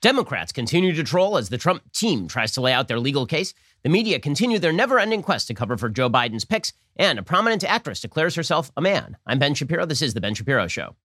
Democrats continue to troll as the Trump team tries to lay out their legal case. The media continue their never ending quest to cover for Joe Biden's picks, and a prominent actress declares herself a man. I'm Ben Shapiro. This is The Ben Shapiro Show.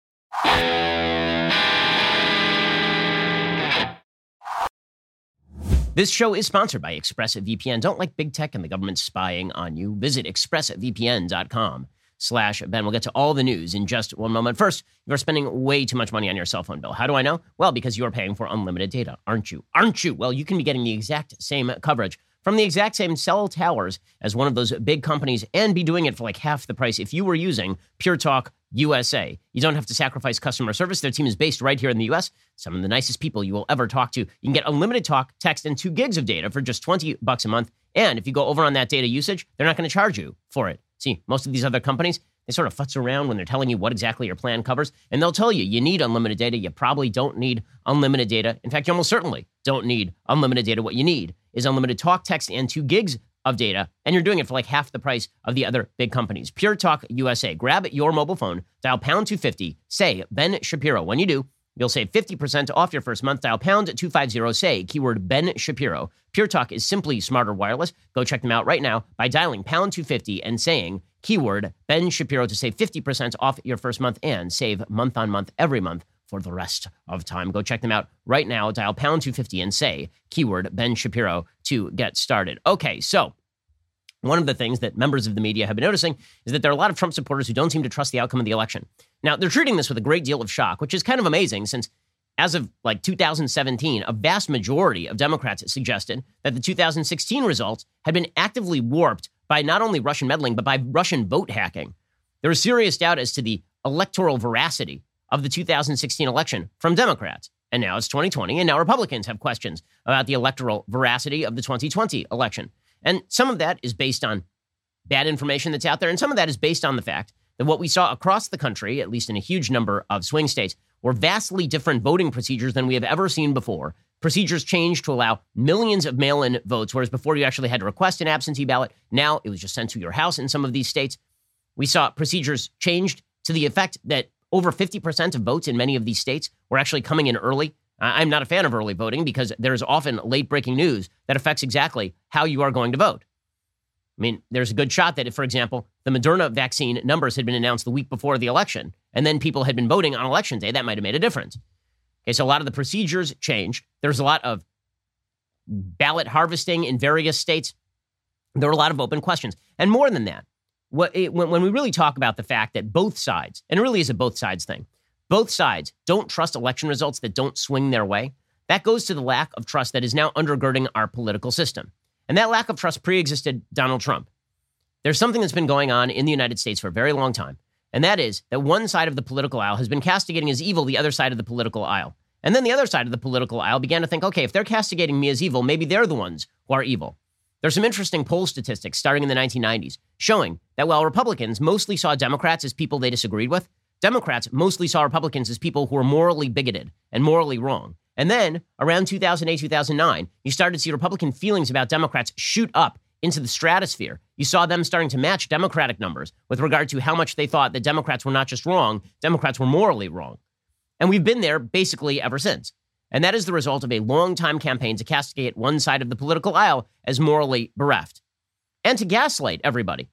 This show is sponsored by ExpressVPN. Don't like big tech and the government spying on you. Visit expressvpn.com slash Ben. We'll get to all the news in just one moment. First, you're spending way too much money on your cell phone bill. How do I know? Well, because you're paying for unlimited data, aren't you? Aren't you? Well, you can be getting the exact same coverage from the exact same cell towers as one of those big companies and be doing it for like half the price if you were using Pure Talk USA. You don't have to sacrifice customer service. Their team is based right here in the US. Some of the nicest people you will ever talk to. You can get unlimited talk, text, and two gigs of data for just 20 bucks a month. And if you go over on that data usage, they're not going to charge you for it. See, most of these other companies, they sort of futz around when they're telling you what exactly your plan covers, and they'll tell you you need unlimited data. You probably don't need unlimited data. In fact, you almost certainly don't need unlimited data. What you need is unlimited talk, text, and two gigs of data, and you're doing it for like half the price of the other big companies. Pure Talk USA. Grab your mobile phone, dial pound 250, say Ben Shapiro. When you do, You'll save 50% off your first month. Dial pound 250 say keyword Ben Shapiro. Pure Talk is simply smarter wireless. Go check them out right now by dialing pound 250 and saying keyword Ben Shapiro to save 50% off your first month and save month on month every month for the rest of time. Go check them out right now. Dial pound 250 and say keyword Ben Shapiro to get started. Okay, so one of the things that members of the media have been noticing is that there are a lot of Trump supporters who don't seem to trust the outcome of the election. Now, they're treating this with a great deal of shock, which is kind of amazing since as of like 2017, a vast majority of Democrats suggested that the 2016 results had been actively warped by not only Russian meddling, but by Russian vote hacking. There was serious doubt as to the electoral veracity of the 2016 election from Democrats. And now it's 2020, and now Republicans have questions about the electoral veracity of the 2020 election. And some of that is based on bad information that's out there. And some of that is based on the fact that what we saw across the country, at least in a huge number of swing states, were vastly different voting procedures than we have ever seen before. Procedures changed to allow millions of mail in votes, whereas before you actually had to request an absentee ballot. Now it was just sent to your house in some of these states. We saw procedures changed to the effect that over 50% of votes in many of these states were actually coming in early. I'm not a fan of early voting because there's often late breaking news that affects exactly how you are going to vote. I mean, there's a good shot that if, for example, the Moderna vaccine numbers had been announced the week before the election, and then people had been voting on election day, that might have made a difference. Okay, so a lot of the procedures changed. There's a lot of ballot harvesting in various states. There were a lot of open questions. And more than that, what, it, when, when we really talk about the fact that both sides, and it really is a both sides thing, both sides don't trust election results that don't swing their way. That goes to the lack of trust that is now undergirding our political system. And that lack of trust pre existed Donald Trump. There's something that's been going on in the United States for a very long time, and that is that one side of the political aisle has been castigating as evil the other side of the political aisle. And then the other side of the political aisle began to think, okay, if they're castigating me as evil, maybe they're the ones who are evil. There's some interesting poll statistics starting in the 1990s showing that while Republicans mostly saw Democrats as people they disagreed with, Democrats mostly saw Republicans as people who were morally bigoted and morally wrong. And then around 2008, 2009, you started to see Republican feelings about Democrats shoot up into the stratosphere. You saw them starting to match Democratic numbers with regard to how much they thought that Democrats were not just wrong, Democrats were morally wrong. And we've been there basically ever since. And that is the result of a long time campaign to castigate one side of the political aisle as morally bereft and to gaslight everybody.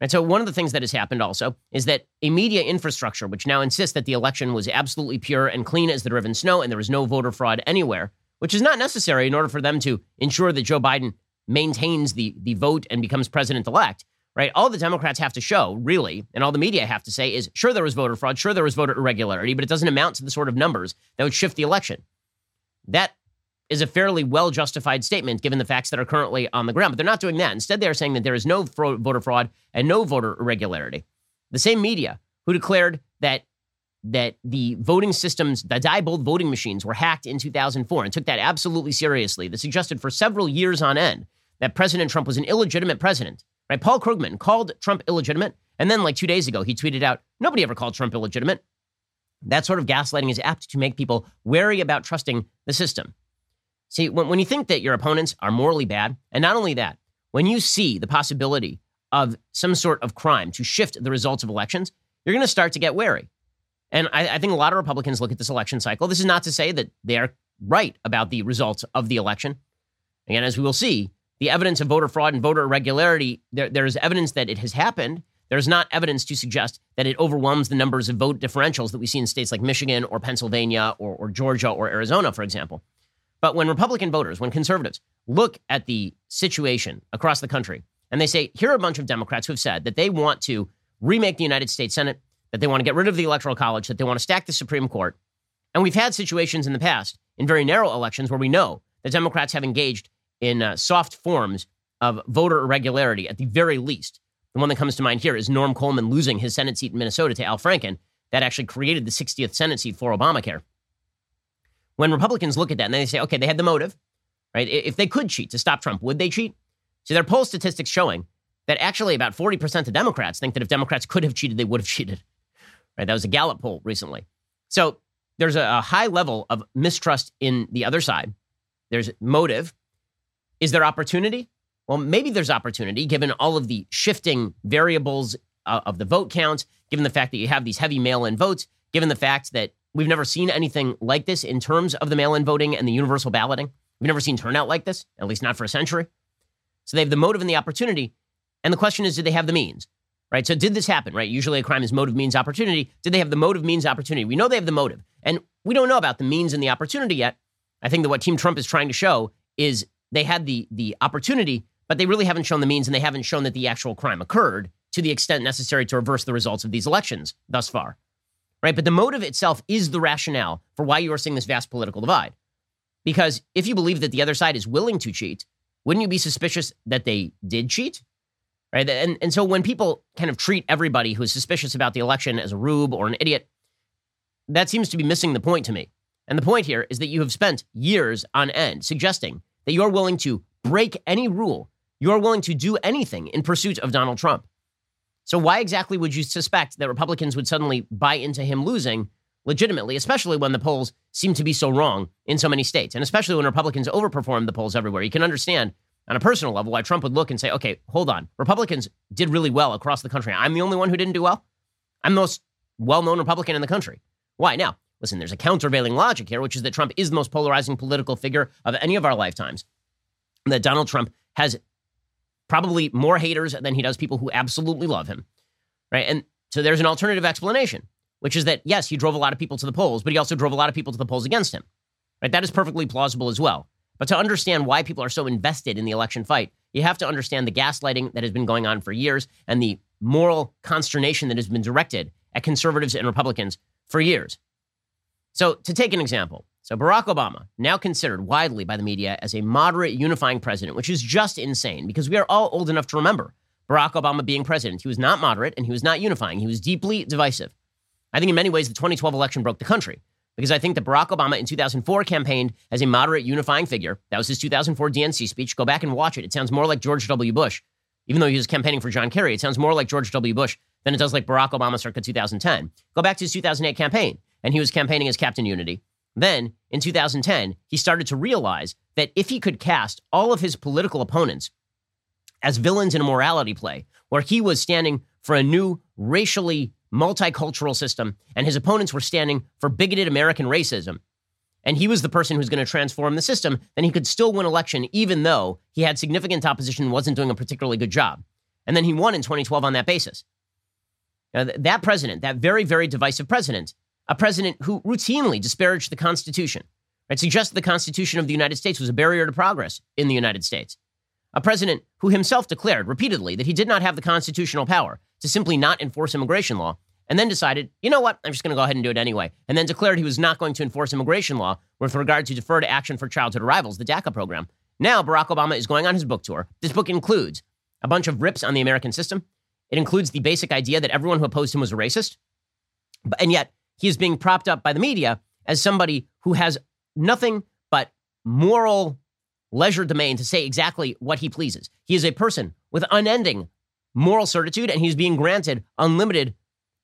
And so, one of the things that has happened also is that a media infrastructure, which now insists that the election was absolutely pure and clean as the driven snow and there was no voter fraud anywhere, which is not necessary in order for them to ensure that Joe Biden maintains the, the vote and becomes president elect, right? All the Democrats have to show, really, and all the media have to say is sure, there was voter fraud, sure, there was voter irregularity, but it doesn't amount to the sort of numbers that would shift the election. That is a fairly well justified statement given the facts that are currently on the ground. But they're not doing that. Instead, they are saying that there is no fro- voter fraud and no voter irregularity. The same media who declared that that the voting systems, the Diebold voting machines were hacked in 2004 and took that absolutely seriously. That suggested for several years on end that President Trump was an illegitimate president. Right? Paul Krugman called Trump illegitimate, and then like two days ago he tweeted out, "Nobody ever called Trump illegitimate." That sort of gaslighting is apt to make people wary about trusting the system. See, when, when you think that your opponents are morally bad, and not only that, when you see the possibility of some sort of crime to shift the results of elections, you're going to start to get wary. And I, I, think a lot of Republicans look at this election cycle. This is not to say that they are right about the results of the election. Again, as we will see, the evidence of voter fraud and voter irregularity, there, there's evidence that it has happened. There's not evidence to suggest that it overwhelms the numbers of vote differentials that we see in states like Michigan or Pennsylvania or, or Georgia or Arizona, for example. But when Republican voters, when conservatives look at the situation across the country and they say, here are a bunch of Democrats who have said that they want to remake the United States Senate, that they want to get rid of the Electoral College, that they want to stack the Supreme Court. And we've had situations in the past in very narrow elections where we know that Democrats have engaged in uh, soft forms of voter irregularity at the very least. The one that comes to mind here is Norm Coleman losing his Senate seat in Minnesota to Al Franken. That actually created the 60th Senate seat for Obamacare. When Republicans look at that and they say, okay, they had the motive, right? If they could cheat to stop Trump, would they cheat? So there are poll statistics showing that actually about 40% of Democrats think that if Democrats could have cheated, they would have cheated. Right? That was a Gallup poll recently. So there's a, high level of mistrust in the other side. There's motive. Is there opportunity? Well, maybe there's opportunity given all of the shifting variables uh, of the vote count, given the fact that you have these heavy mail in votes, given the fact that we've never seen anything like this in terms of the mail in voting and the universal balloting. We've never seen turnout like this, at least not for a century. So they have the motive and the opportunity. And the question is, did they have the means? Right? So did this happen? Right? Usually a crime is motive, means, opportunity. Did they have the motive, means, opportunity? We know they have the motive. And we don't know about the means and the opportunity yet. I think that what Team Trump is trying to show is they had the the opportunity, but they really haven't shown the means and they haven't shown that the actual crime occurred to the extent necessary to reverse the results of these elections thus far. Right? But the motive itself is the rationale for why you are seeing this vast political divide. Because if you believe that the other side is willing to cheat, wouldn't you be suspicious that they did cheat? Right? And, and so when people kind of treat everybody who is suspicious about the election as a rube or an idiot, that seems to be missing the point to me. And the point here is that you have spent years on end suggesting that you're willing to break any rule, you're willing to do anything in pursuit of Donald Trump. So, why exactly would you suspect that Republicans would suddenly buy into him losing legitimately, especially when the polls seem to be so wrong in so many states, and especially when Republicans overperform the polls everywhere? You can understand on a personal level why Trump would look and say, okay, hold on. Republicans did really well across the country. I'm the only one who didn't do well. I'm the most well known Republican in the country. Why? Now, Listen, there's a countervailing logic here, which is that Trump is the most polarizing political figure of any of our lifetimes. That Donald Trump has probably more haters than he does people who absolutely love him. Right? And so there's an alternative explanation, which is that yes, he drove a lot of people to the polls, but he also drove a lot of people to the polls against him. Right? That is perfectly plausible as well. But to understand why people are so invested in the election fight, you have to understand the gaslighting that has been going on for years and the moral consternation that has been directed at conservatives and Republicans for years. So, to take an example, so Barack Obama, now considered widely by the media as a moderate unifying president, which is just insane because we are all old enough to remember Barack Obama being president. He was not moderate and he was not unifying. He was deeply divisive. I think in many ways the 2012 election broke the country because I think that Barack Obama in 2004 campaigned as a moderate unifying figure. That was his 2004 DNC speech. Go back and watch it. It sounds more like George W. Bush. Even though he was campaigning for John Kerry, it sounds more like George W. Bush than it does like Barack Obama circa 2010. Go back to his 2008 campaign and he was campaigning as Captain Unity. Then, in 2010, he started to realize that if he could cast all of his political opponents as villains in a morality play, where he was standing for a new racially multicultural system and his opponents were standing for bigoted American racism, and he was the person who's going to transform the system, then he could still win election even though he had significant opposition and wasn't doing a particularly good job. And then he won in 2012 on that basis. Now, that president, that very, very divisive president, a president who routinely disparaged the Constitution, right, suggested the Constitution of the United States was a barrier to progress in the United States. A president who himself declared repeatedly that he did not have the constitutional power to simply not enforce immigration law, and then decided, you know what, I'm just going to go ahead and do it anyway, and then declared he was not going to enforce immigration law with regard to deferred action for childhood arrivals, the DACA program. Now, Barack Obama is going on his book tour. This book includes a bunch of rips on the American system. It includes the basic idea that everyone who opposed him was a racist. And yet, he is being propped up by the media as somebody who has nothing but moral leisure domain to say exactly what he pleases. He is a person with unending moral certitude, and he's being granted unlimited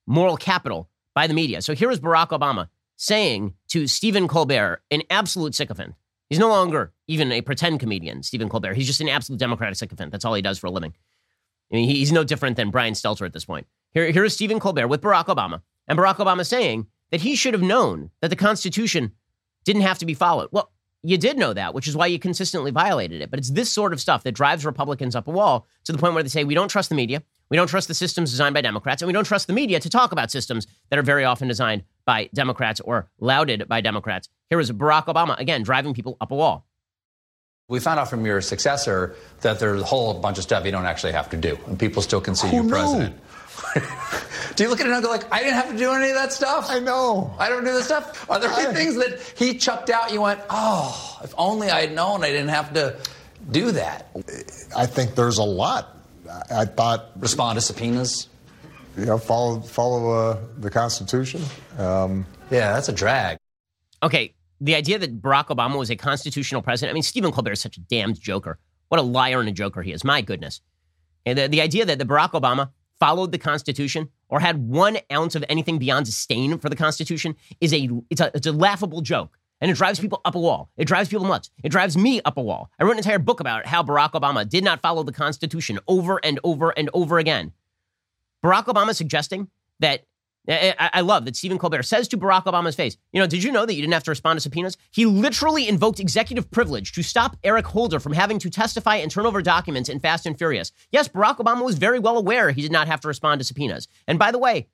moral capital by the media. So here is Barack Obama saying to Stephen Colbert, an absolute sycophant. He's no longer even a pretend comedian, Stephen Colbert. He's just an absolute Democratic sycophant. That's all he does for a living. I mean, he's no different than Brian Stelter at this point. Here, here is Stephen Colbert with Barack Obama and Barack Obama saying that he should have known that the Constitution didn't have to be followed. Well, you did know that, which is why you consistently violated it. But it's this sort of stuff that drives Republicans up a wall to the point where they say, we don't trust the media. We don't trust the systems designed by Democrats. And we don't trust the media to talk about systems that are very often designed by Democrats or lauded by Democrats. Here is Barack Obama, again, driving people up a wall. We found out from your successor that there's a whole bunch of stuff you don't actually have to do, and people still can see Who you knew? President. do you look at it and go like, I didn't have to do any of that stuff? I know. I don't do this stuff. Are there any I- things that he chucked out? You went, oh, if only I had known I didn't have to do that. I think there's a lot. I, I thought, Respond to subpoenas. you know, follow follow uh, the Constitution. Um, Yeah, that's a drag. Okay, the idea that Barack Obama was a constitutional president, I mean, Stephen Colbert is such a damned joker. What a liar and a joker he is. My goodness. And the, the idea that the Barack Obama followed the Constitution or had one ounce of anything beyond disdain for the Constitution is a it's a it's a laughable joke. And it drives people up a wall. It drives people nuts. It drives me up a wall. I wrote an entire book about how Barack Obama did not follow the Constitution over and over and over again. Barack Obama suggesting that I, love that Stephen Colbert says to Barack Obama's face, you know, did you know that you didn't have to respond to subpoenas? He literally invoked executive privilege to stop Eric Holder from having to testify and turn over documents in Fast and Furious. Yes, Barack Obama was very well aware he did not have to respond to subpoenas. And by the way,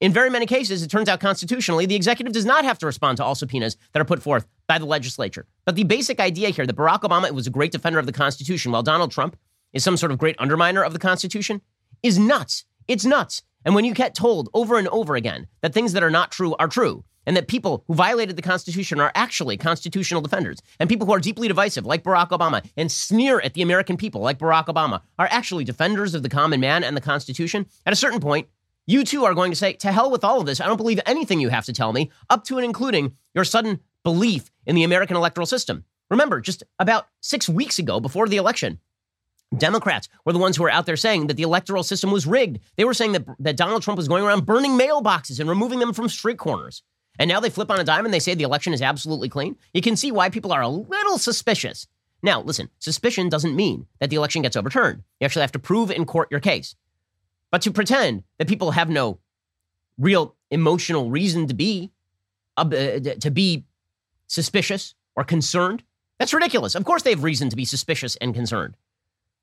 in very many cases, it turns out constitutionally, the executive does not have to respond to all subpoenas that are put forth by the legislature. But the basic idea here that Barack Obama was a great defender of the Constitution, while Donald Trump is some sort of great underminer of the Constitution, is nuts. It's nuts. And when you get told over and over again that things that are not true are true, and that people who violated the Constitution are actually constitutional defenders, and people who are deeply divisive, like Barack Obama, and sneer at the American people, like Barack Obama, are actually defenders of the common man and the Constitution, at a certain point, you too are going to say, to hell with all of this. I don't believe anything you have to tell me, up to and including your sudden belief in the American electoral system. Remember, just about six weeks ago, before the election, Democrats were the ones who were out there saying that the electoral system was rigged. They were saying that, that Donald Trump was going around burning mailboxes and removing them from street corners. And now they flip on a dime and they say the election is absolutely clean. You can see why people are a little suspicious. Now, listen, suspicion doesn't mean that the election gets overturned. You actually have to prove in court your case. But to pretend that people have no real emotional reason to be uh, to be suspicious or concerned, that's ridiculous. Of course they have reason to be suspicious and concerned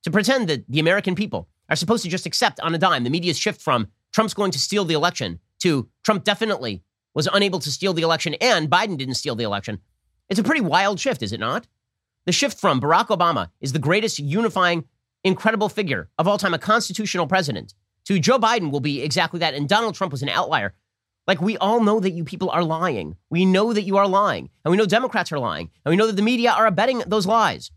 to pretend that the American people are supposed to just accept on a dime the media's shift from Trump's going to steal the election to Trump definitely was unable to steal the election and Biden didn't steal the election. It's a pretty wild shift, is it not? The shift from Barack Obama is the greatest unifying, incredible figure of all time, a constitutional president, to Joe Biden will be exactly that. And Donald Trump was an outlier. Like, we all know that you people are lying. We know that you are lying. And we know Democrats are lying. And we know that the media are abetting those lies.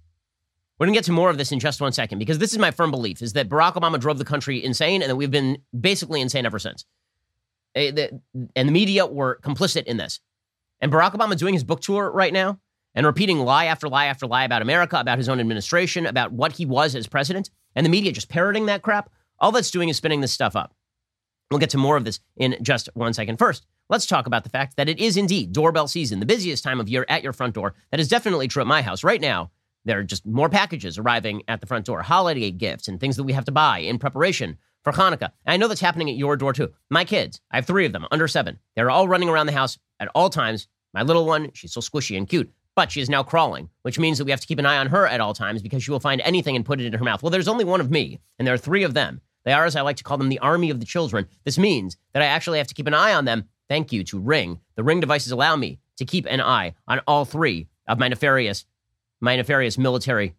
We're going to get to more of this in just one second because this is my firm belief is that Barack Obama drove the country insane and that we've been basically insane ever since. Eh, And the media were complicit in this. And Barack Obama doing his book tour right now and repeating lie after lie after lie about America, about his own administration, about what he was as president, and the media just parroting that crap, all that's doing is spinning this stuff up. We'll get to more of this in just one second. First, let's talk about the fact that it is indeed doorbell season, the busiest time of year at your front door. That is definitely true at my house. Right now, there are just more packages arriving at the front door, holiday gifts and things that we have to buy in preparation for Hanukkah. And I know that's happening at your door too. My kids, I have three of them, under seven. They're all running around the house at all times. My little one, she's so squishy and cute, but she is now crawling, which means that we have to keep an eye on her at all times because she will find anything and put it in her mouth. Well, there's only one of me, and there are three of them. They are, as I like to call them, the army of the children. This means that I actually have to keep an eye on them. Thank you to Ring. The Ring devices allow me to keep an eye on all three of my nefarious, my nefarious military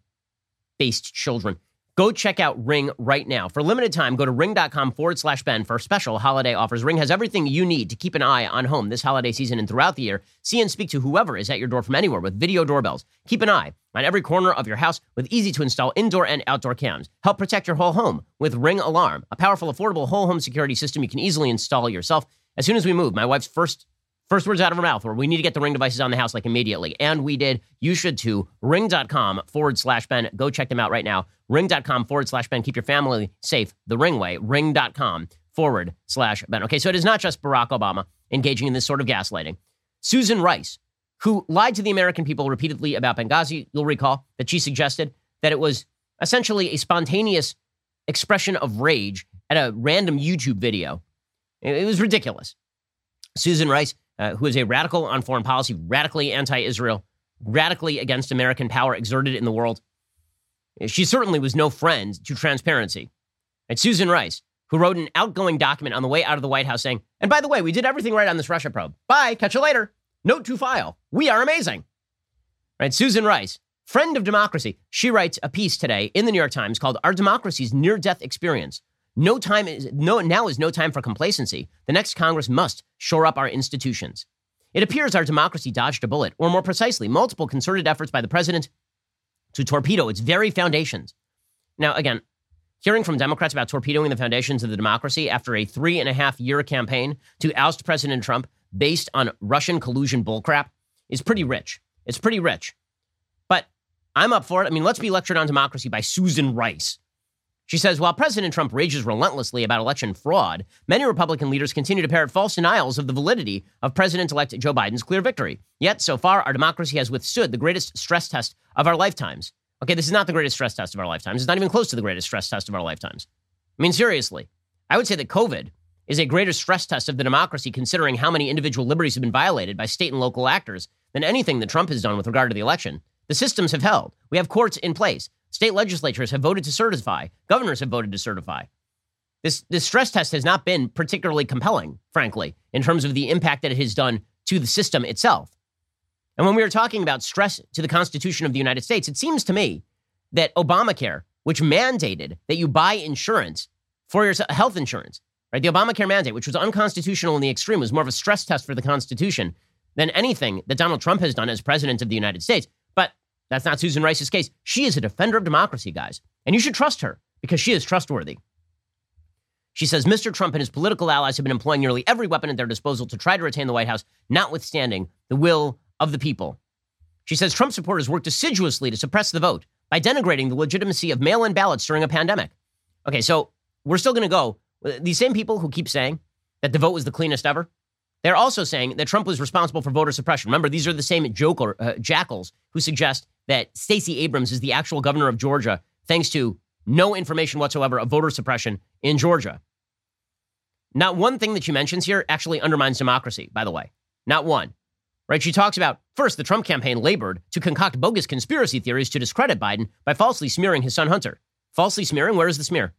based children. Go check out Ring right now. For limited time, go to ring.com forward slash Ben for special holiday offers. Ring has everything you need to keep an eye on home this holiday season and throughout the year. See and speak to whoever is at your door from anywhere with video doorbells. Keep an eye on every corner of your house with easy to install indoor and outdoor cams. Help protect your whole home with Ring Alarm, a powerful, affordable whole home security system you can easily install yourself. As soon as we move, my wife's first First words out of her mouth were, we need to get the ring devices on the house like immediately. And we did. You should too. Ring.com forward slash Ben. Go check them out right now. Ring.com forward slash Ben. Keep your family safe the ring way. Ring.com forward slash Ben. Okay, so it is not just Barack Obama engaging in this sort of gaslighting. Susan Rice, who lied to the American people repeatedly about Benghazi, you'll recall that she suggested that it was essentially a spontaneous expression of rage at a random YouTube video. It was ridiculous. Susan Rice uh, who is a radical on foreign policy, radically anti Israel, radically against American power exerted in the world. She certainly was no friend to transparency. And Susan Rice, who wrote an outgoing document on the way out of the White House saying, and by the way, we did everything right on this Russia probe. Bye, catch you later. Note to file. We are amazing. Right, Susan Rice, friend of democracy, she writes a piece today in the New York Times called Our Democracy's Near Death Experience. No time is no now is no time for complacency. The next Congress must shore up our institutions. It appears our democracy dodged a bullet, or more precisely, multiple concerted efforts by the president to torpedo its very foundations. Now, again, hearing from Democrats about torpedoing the foundations of the democracy after a three and a half year campaign to oust President Trump based on Russian collusion bullcrap is pretty rich. It's pretty rich. But I'm up for it. I mean, let's be lectured on democracy by Susan Rice. She says while President Trump rages relentlessly about election fraud, many Republican leaders continue to parrot false denials of the validity of President elect Joe Biden's clear victory. Yet, so far, our democracy has withstood the greatest stress test of our lifetimes. Okay, this is not the greatest stress test of our lifetimes. It's not even close to the greatest stress test of our lifetimes. I mean, seriously, I would say that COVID is a greater stress test of the democracy considering how many individual liberties have been violated by state and local actors than anything that Trump has done with regard to the election. The systems have held. We have courts in place. State legislatures have voted to certify. Governors have voted to certify. This, this stress test has not been particularly compelling, frankly, in terms of the impact that it has done to the system itself. And when we are talking about stress to the Constitution of the United States, it seems to me that Obamacare, which mandated that you buy insurance for your health insurance, right? The Obamacare mandate, which was unconstitutional in the extreme, was more of a stress test for the Constitution than anything that Donald Trump has done as president of the United States. That's not Susan Rice's case. She is a defender of democracy, guys. And you should trust her because she is trustworthy. She says Mr. Trump and his political allies have been employing nearly every weapon at their disposal to try to retain the White House, notwithstanding the will of the people. She says Trump supporters worked assiduously to suppress the vote by denigrating the legitimacy of mail in ballots during a pandemic. Okay, so we're still going to go. These same people who keep saying that the vote was the cleanest ever, they're also saying that Trump was responsible for voter suppression. Remember, these are the same joker, uh, jackals who suggest that Stacey Abrams is the actual governor of Georgia thanks to no information whatsoever of voter suppression in Georgia. Not one thing that she mentions here actually undermines democracy, by the way. Not one. Right? She talks about first, the Trump campaign labored to concoct bogus conspiracy theories to discredit Biden by falsely smearing his son Hunter. Falsely smearing? Where is the smear?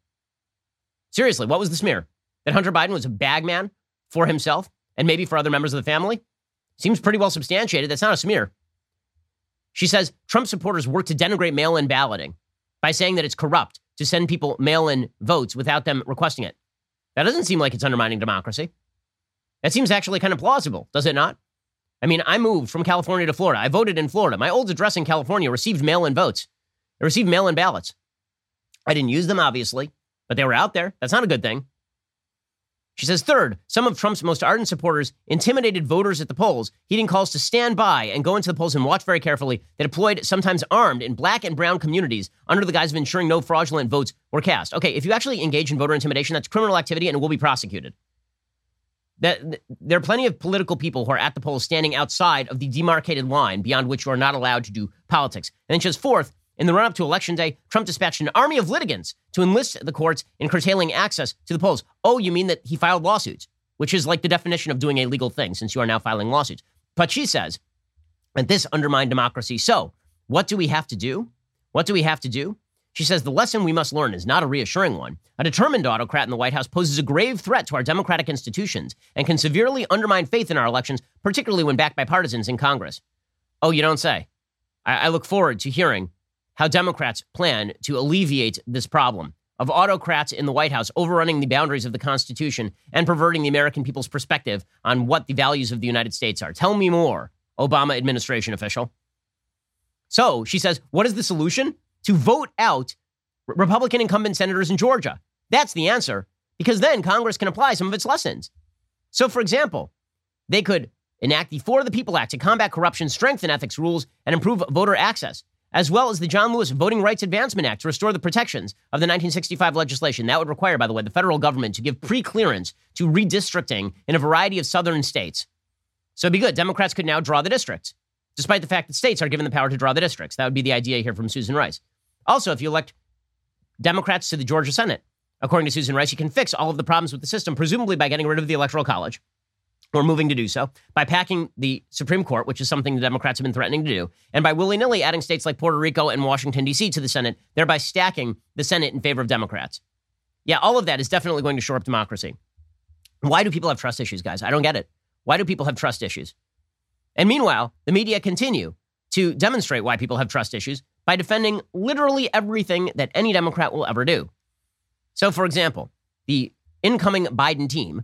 Seriously, what was the smear? That Hunter Biden was a bagman for himself? And maybe for other members of the family? Seems pretty well substantiated. That's not a smear. She says Trump supporters work to denigrate mail in balloting by saying that it's corrupt to send people mail in votes without them requesting it. That doesn't seem like it's undermining democracy. That seems actually kind of plausible, does it not? I mean, I moved from California to Florida. I voted in Florida. My old address in California received mail in votes, I received mail in ballots. I didn't use them, obviously, but they were out there. That's not a good thing. She says, third, some of Trump's most ardent supporters intimidated voters at the polls, heeding calls to stand by and go into the polls and watch very carefully. They deployed, sometimes armed, in black and brown communities under the guise of ensuring no fraudulent votes were cast. Okay, if you actually engage in voter intimidation, that's criminal activity and will be prosecuted. That, there are plenty of political people who are at the polls standing outside of the demarcated line beyond which you are not allowed to do politics. And then she says, fourth, in the run up to Election Day, Trump dispatched an army of litigants to enlist the courts in curtailing access to the polls. Oh, you mean that he filed lawsuits, which is like the definition of doing a legal thing since you are now filing lawsuits. But she says that this undermined democracy. So, what do we have to do? What do we have to do? She says the lesson we must learn is not a reassuring one. A determined autocrat in the White House poses a grave threat to our democratic institutions and can severely undermine faith in our elections, particularly when backed by partisans in Congress. Oh, you don't say. I, I look forward to hearing how Democrats plan to alleviate this problem of autocrats in the White House overrunning the boundaries of the Constitution and perverting the American people's perspective on what the values of the United States are. Tell me more, Obama administration official. So she says, what is the solution? To vote out Republican incumbent senators in Georgia. That's the answer, because then Congress can apply some of its lessons. So, for example, they could enact the For the People Act to combat corruption, strengthen ethics rules, and improve voter access as well as the John Lewis Voting Rights Advancement Act to restore the protections of the 1965 legislation. That would require, by the way, the federal government to give pre clearance to redistricting in a variety of southern states. So it'd be good. Democrats could now draw the districts, despite the fact that states are given the power to draw the districts. That would be the idea here from Susan Rice. Also, if you elect Democrats to the Georgia Senate, according to Susan Rice, you can fix all of the problems with the system, presumably by getting rid of the Electoral College, We're moving to do so by packing the Supreme Court, which is something the Democrats have been threatening to do, and by willy nilly adding states like Puerto Rico and Washington, D.C. to the Senate, thereby stacking the Senate in favor of Democrats. Yeah, all of that is definitely going to shore up democracy. Why do people have trust issues, guys? I don't get it. Why do people have trust issues? And meanwhile, the media continue to demonstrate why people have trust issues by defending literally everything that any Democrat will ever do. So, for example, the incoming Biden team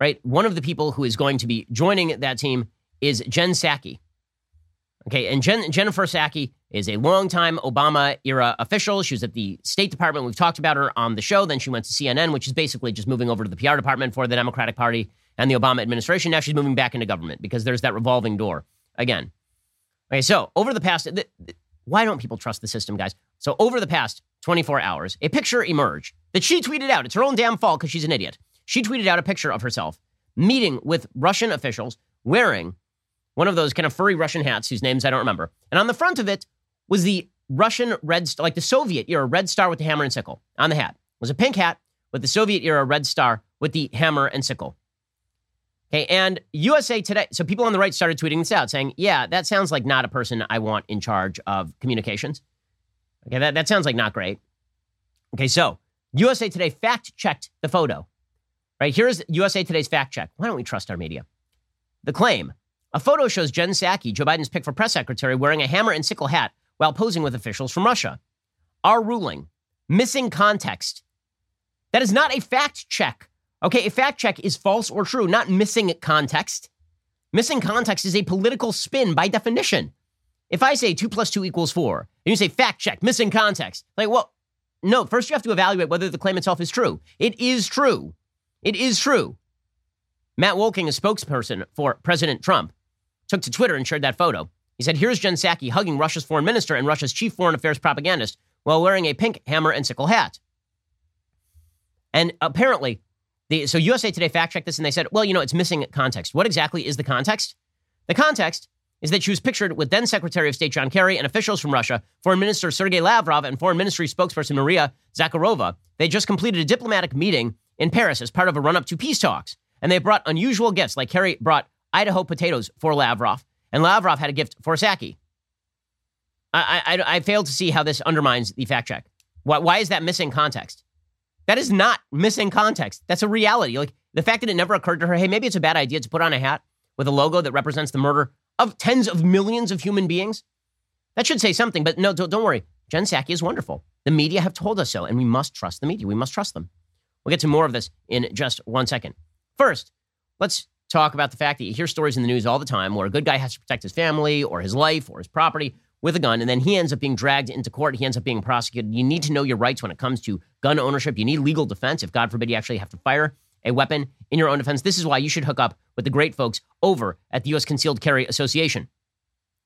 right? One of the people who is going to be joining that team is Jen Psaki. Okay, and Jen, Jennifer Psaki is a longtime Obama era official. She was at the State Department. We've talked about her on the show. Then she went to CNN, which is basically just moving over to the PR department for the Democratic Party and the Obama administration. Now she's moving back into government because there's that revolving door again. Okay, so over the past, th- th- why don't people trust the system, guys? So over the past 24 hours, a picture emerged that she tweeted out. It's her own damn fault because she's an idiot. She tweeted out a picture of herself meeting with Russian officials wearing one of those kind of furry Russian hats whose names I don't remember. And on the front of it was the Russian red, star, like the Soviet era red star with the hammer and sickle on the hat. It was a pink hat with the Soviet era red star with the hammer and sickle. Okay, and USA Today, so people on the right started tweeting this out saying, yeah, that sounds like not a person I want in charge of communications. Okay, that, that sounds like not great. Okay, so USA Today fact checked the photo Right here's USA Today's fact check. Why don't we trust our media? The claim: a photo shows Jen Psaki, Joe Biden's pick for press secretary, wearing a hammer and sickle hat while posing with officials from Russia. Our ruling: missing context. That is not a fact check. Okay, a fact check is false or true, not missing context. Missing context is a political spin by definition. If I say two plus two equals four, and you say fact check, missing context, like, well, no, first you have to evaluate whether the claim itself is true. It is true. It is true. Matt Wolking, a spokesperson for President Trump, took to Twitter and shared that photo. He said, Here's Jen Psaki hugging Russia's foreign minister and Russia's chief foreign affairs propagandist while wearing a pink hammer and sickle hat. And apparently, the, so USA Today fact checked this and they said, well, you know, it's missing context. What exactly is the context? The context is that she was pictured with then Secretary of State John Kerry and officials from Russia, Foreign Minister Sergei Lavrov, and Foreign Ministry spokesperson Maria Zakharova. They just completed a diplomatic meeting in Paris as part of a run up to peace talks. And they brought unusual gifts, like Kerry brought Idaho potatoes for Lavrov, and Lavrov had a gift for Psaki. I, I, I fail to see how this undermines the fact check. Why, why is that missing context? That is not missing context. That's a reality. Like the fact that it never occurred to her, hey, maybe it's a bad idea to put on a hat with a logo that represents the murder of tens of millions of human beings. That should say something, but no, don't, don't worry. Jen Psaki is wonderful. The media have told us so, and we must trust the media. We must trust them. We'll get to more of this in just one second. First, let's talk about the fact that you hear stories in the news all the time where a good guy has to protect his family or his life or his property with a gun, and then he ends up being dragged into court. He ends up being prosecuted. You need to know your rights when it comes to gun ownership. You need legal defense if, God forbid, you actually have to fire a weapon in your own defense. This is why you should hook up with the great folks over at the U.S. Concealed Carry Association.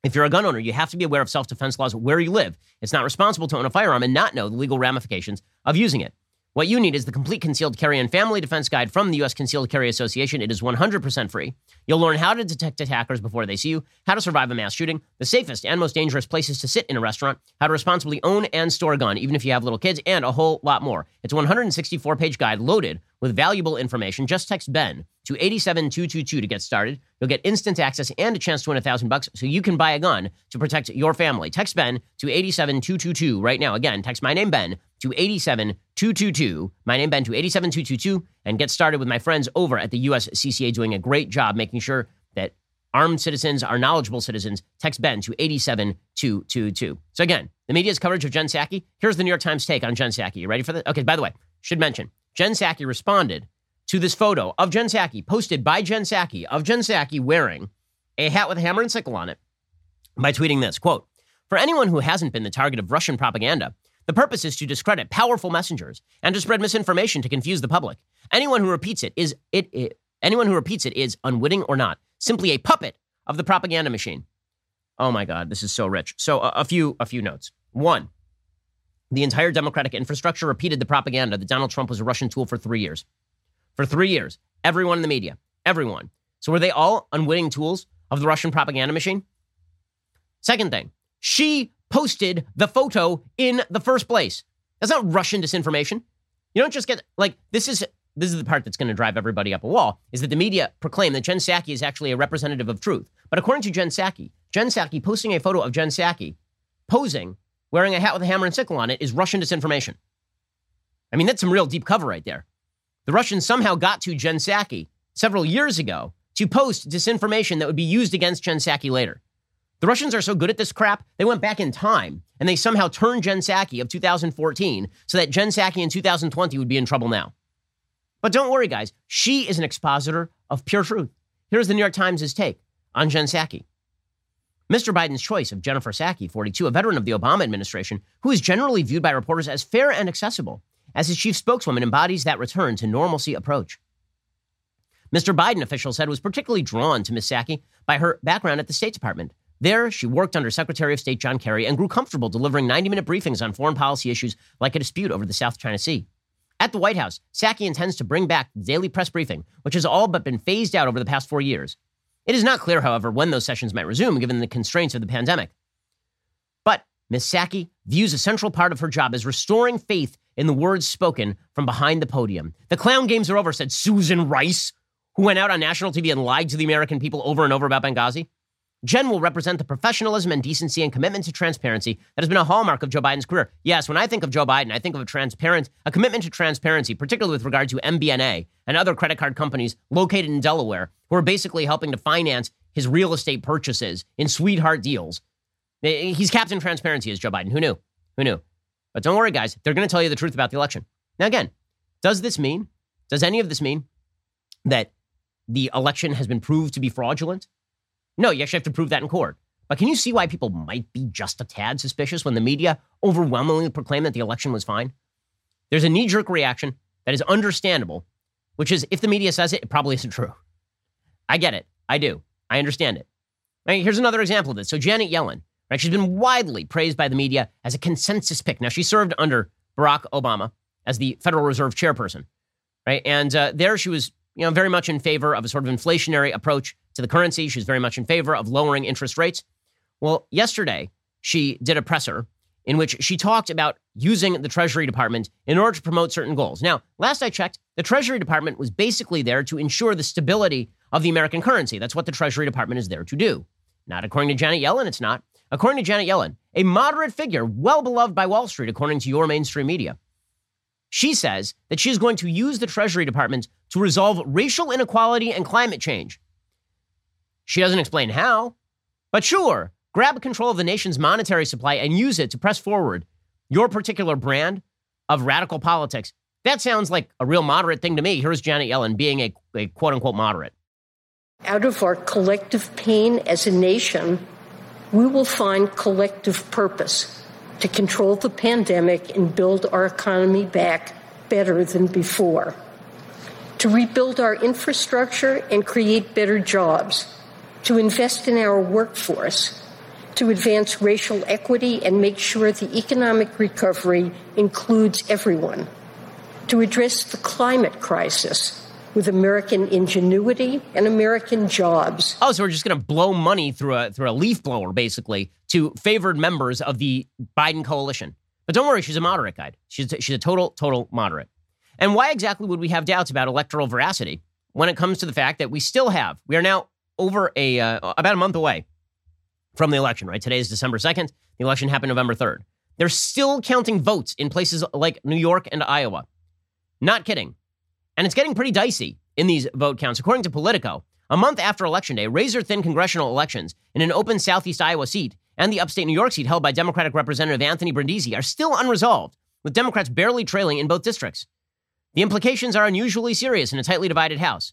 If you're a gun owner, you have to be aware of self defense laws where you live. It's not responsible to own a firearm and not know the legal ramifications of using it. What you need is the complete concealed carry and family defense guide from the U.S. Concealed Carry Association. It is 100% free. You'll learn how to detect attackers before they see you, how to survive a mass shooting, the safest and most dangerous places to sit in a restaurant, how to responsibly own and store a gun, even if you have little kids, and a whole lot more. It's a 164 page guide loaded with valuable information. Just text Ben to 87222 to get started. You'll get instant access and a chance to win a thousand bucks so you can buy a gun to protect your family. Text Ben to 87222 right now. Again, text my name Ben to 87222. My name Ben to 87222 and get started with my friends over at the USCCA doing a great job making sure that armed citizens are knowledgeable citizens. Text Ben to 87222. So again, the media's coverage of Jen Psaki. Here's the New York Times take on Jen Psaki. You ready for this? Okay, by the way, should mention Jen Psaki responded to this photo of Jen Psaki posted by Jen Psaki of Jen Psaki wearing a hat with a hammer and sickle on it by tweeting this quote, For anyone who hasn't been the target of Russian propaganda, the purpose is to discredit powerful messengers and to spread misinformation to confuse the public. Anyone who repeats it is it, it anyone who repeats it is unwitting or not, simply a puppet of the propaganda machine. Oh my God, this is so rich. So a, a few a few notes. One, the entire Democratic infrastructure repeated the propaganda that Donald Trump was a Russian tool for three years. For three years, everyone in the media, everyone. So were they all unwitting tools of the Russian propaganda machine? Second thing, she posted the photo in the first place. That's not Russian disinformation. You don't just get, like, this is this is the part that's going to drive everybody up a wall, is that the media proclaim that Jen Psaki is actually a representative of truth. But according to Jen Psaki, Jen Psaki posting a photo of Jen Psaki posing, wearing a hat with a hammer and sickle on it, is Russian disinformation. I mean, that's some real deep cover right there. The Russians somehow got to Jen Psaki several years ago to post disinformation that would be used against Jen Psaki later. The Russians are so good at this crap, they went back in time and they somehow turned Jen Psaki of 2014 so that Jen Psaki in 2020 would be in trouble now. But don't worry, guys. She is an expositor of pure truth. Here's the New York Times' take on Jen Psaki. Mr. Biden's choice of Jennifer Psaki, 42, a veteran of the Obama administration, who is generally viewed by reporters as fair and accessible, as his chief spokeswoman embodies that return to normalcy approach. Mr. Biden, officials said, was particularly drawn to Ms. Psaki by her background at the State Department. There, she worked under Secretary of State John Kerry and grew comfortable delivering 90 minute briefings on foreign policy issues like a dispute over the South China Sea. At the White House, Psaki intends to bring back the daily press briefing, which has all but been phased out over the past four years. It is not clear, however, when those sessions might resume given the constraints of the pandemic. But Ms. Psaki views a central part of her job as restoring faith in the words spoken from behind the podium. The clown games are over, said Susan Rice, who went out on national TV and lied to the American people over and over about Benghazi. Jen will represent the professionalism and decency and commitment to transparency that has been a hallmark of Joe Biden's career. Yes, when I think of Joe Biden, I think of a transparent, a commitment to transparency, particularly with regard to MBNA and other credit card companies located in Delaware who are basically helping to finance his real estate purchases in sweetheart deals. Eh, eh, he's Captain Transparency, is Joe Biden. Who knew? Who knew? But don't worry, guys. They're going to tell you the truth about the election. Now, again, does this mean, does any of this mean that the election has been proved to be fraudulent? No, you actually have to prove that in court. But can you see why people might be just a tad suspicious when the media overwhelmingly proclaim that the election was fine? There's a knee jerk reaction that is understandable, which is if the media says it, it probably isn't true. I get it. I do. I understand it. Right, here's another example of this. So, Janet Yellen, she's been widely praised by the media as a consensus pick. Now, she served under Barack Obama as the Federal Reserve chairperson, right? And uh, there she was, you know, very much in favor of a sort of inflationary approach to the currency. She's very much in favor of lowering interest rates. Well, yesterday, she did a presser in which she talked about using the Treasury Department in order to promote certain goals. Now, last I checked, the Treasury Department was basically there to ensure the stability of the American currency. That's what the Treasury Department is there to do. Not according to Janet Yellen, it's not. According to Janet Yellen, a moderate figure, well beloved by Wall Street, according to your mainstream media, she says that she is going to use the Treasury Department to resolve racial inequality and climate change. She doesn't explain how, but sure, grab control of the nation's monetary supply and use it to press forward your particular brand of radical politics. That sounds like a real moderate thing to me. Here's Janet Yellen being a, a quote unquote moderate. Out of our collective pain as a nation, we will find collective purpose to control the pandemic and build our economy back better than before, to rebuild our infrastructure and create better jobs. To invest in our workforce, to advance racial equity and make sure the economic recovery includes everyone, to address the climate crisis with American ingenuity and American jobs. Oh, so we're just going to blow money through a through a leaf blower, basically, to favored members of the Biden coalition. But don't worry, she's a moderate guide. She's she's a total total moderate. And why exactly would we have doubts about electoral veracity when it comes to the fact that we still have we are now over a uh, about a month away from the election, right? Today is December 2nd. The election happened November 3rd. They're still counting votes in places like New York and Iowa. Not kidding. And it's getting pretty dicey in these vote counts. According to Politico, a month after Election Day, razor thin congressional elections in an open Southeast Iowa seat and the upstate New York seat held by Democratic Representative Anthony Brindisi are still unresolved, with Democrats barely trailing in both districts. The implications are unusually serious in a tightly divided House.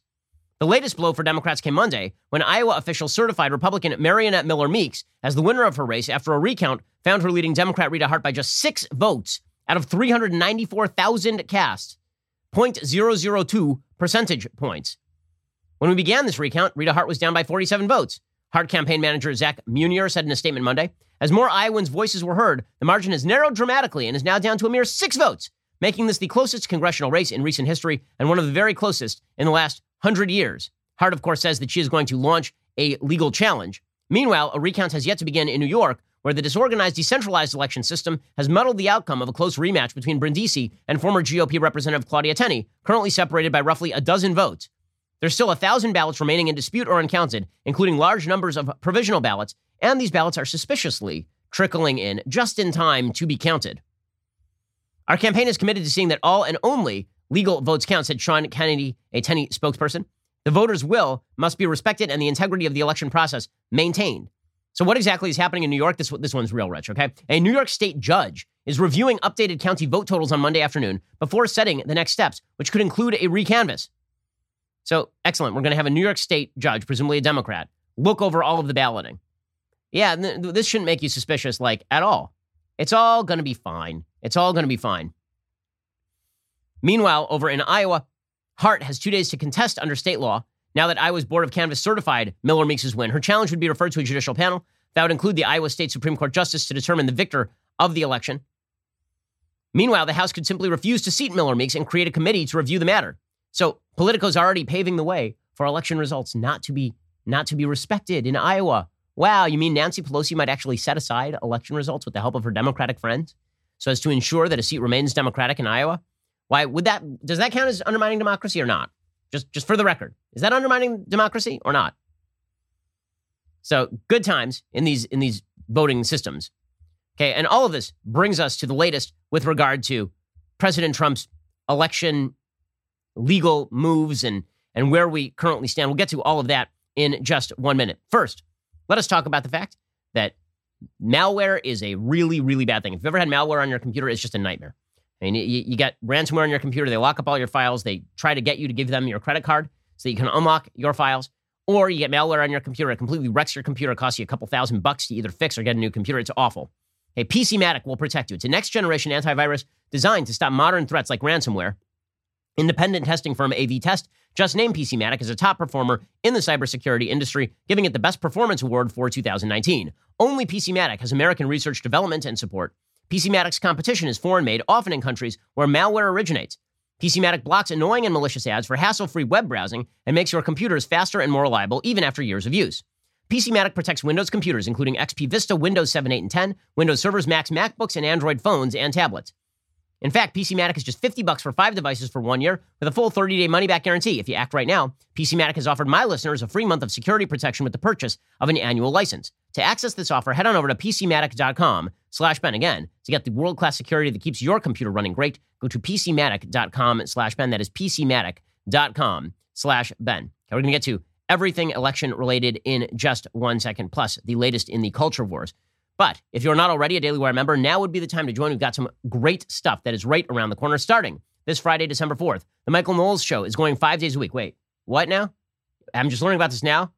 The latest blow for Democrats came Monday when Iowa officials certified Republican Mariannette Miller Meeks as the winner of her race after a recount found her leading Democrat Rita Hart by just six votes out of 394,000 cast, 0.002 percentage points. When we began this recount, Rita Hart was down by 47 votes. Hart campaign manager Zach Meunier said in a statement Monday, as more Iowans' voices were heard, the margin has narrowed dramatically and is now down to a mere six votes, making this the closest congressional race in recent history and one of the very closest in the last 100 years. Hart, of course, says that she is going to launch a legal challenge. Meanwhile, a recount has yet to begin in New York, where the disorganized, decentralized election system has muddled the outcome of a close rematch between Brindisi and former GOP Representative Claudia Tenney, currently separated by roughly a dozen votes. There's still a thousand ballots remaining in dispute or uncounted, including large numbers of provisional ballots, and these ballots are suspiciously trickling in just in time to be counted. Our campaign is committed to seeing that all and only legal votes count, said Sean Kennedy, a Tenney spokesperson. The voters' will must be respected and the integrity of the election process maintained. So, what exactly is happening in New York? This, this one's real rich, okay? A New York State judge is reviewing updated county vote totals on Monday afternoon before setting the next steps, which could include a recanvass. So, excellent. We're going to have a New York State judge, presumably a Democrat, look over all of the balloting. Yeah, this shouldn't make you suspicious, like, at all. It's all going to be fine. It's all going to be fine. Meanwhile, over in Iowa, Hart has two days to contest under state law. Now that Iowa's Board of Canvass certified Miller Meeks' win, her challenge would be referred to a judicial panel that would include the Iowa State Supreme Court justice to determine the victor of the election. Meanwhile, the House could simply refuse to seat Miller Meeks and create a committee to review the matter. So Politico's already paving the way for election results not to be not to be respected in Iowa. Wow, you mean Nancy Pelosi might actually set aside election results with the help of her Democratic friends so as to ensure that a seat remains Democratic in Iowa? Why would that does that count as undermining democracy or not? Just just for the record. Is that undermining democracy or not? So, good times in these in these voting systems. Okay, and all of this brings us to the latest with regard to President Trump's election legal moves and and where we currently stand. We'll get to all of that in just one minute. First, let us talk about the fact that malware is a really, really bad thing. If you've ever had malware on your computer, it's just a nightmare. I mean, you, you get ransomware on your computer, they lock up all your files, they try to get you to give them your credit card so you can unlock your files. Or you get malware on your computer, it completely wrecks your computer, costs you a couple thousand bucks to either fix or get a new computer. It's awful. Hey, PCmatic will protect you. It's a next generation antivirus designed to stop modern threats like ransomware Independent testing firm AV-Test just named PCmatic as a top performer in the cybersecurity industry, giving it the Best Performance Award for 2019. Only PCmatic has American research development and support. PCmatic's competition is foreign made, often in countries where malware originates. PCmatic blocks annoying and malicious ads for hassle free web browsing and makes your computers faster and more reliable even after years of use. PCmatic protects Windows computers, including XP Vista, Windows 7, 8, and 10, Windows servers, Macs, MacBooks, and Android phones and tablets. In fact, PCmatic is just 50 bucks for five devices for one year with a full 30-day money-back guarantee. If you act right now, PCmatic has offered my listeners a free month of security protection with the purchase of an annual license. To access this offer, head on over to PCmatic.com slash Ben. Again, to get the world-class security that keeps your computer running great, go to PCmatic.com slash Ben. That is PCmatic.com slash Ben. Okay, we're going to get to everything election-related in just one second, plus the latest in the culture wars. But if you're not already a Daily Wire member, now would be the time to join. We've got some great stuff that is right around the corner starting this Friday, December 4th. The Michael Knowles Show is going five days a week. Wait, what now? I'm just learning about this now.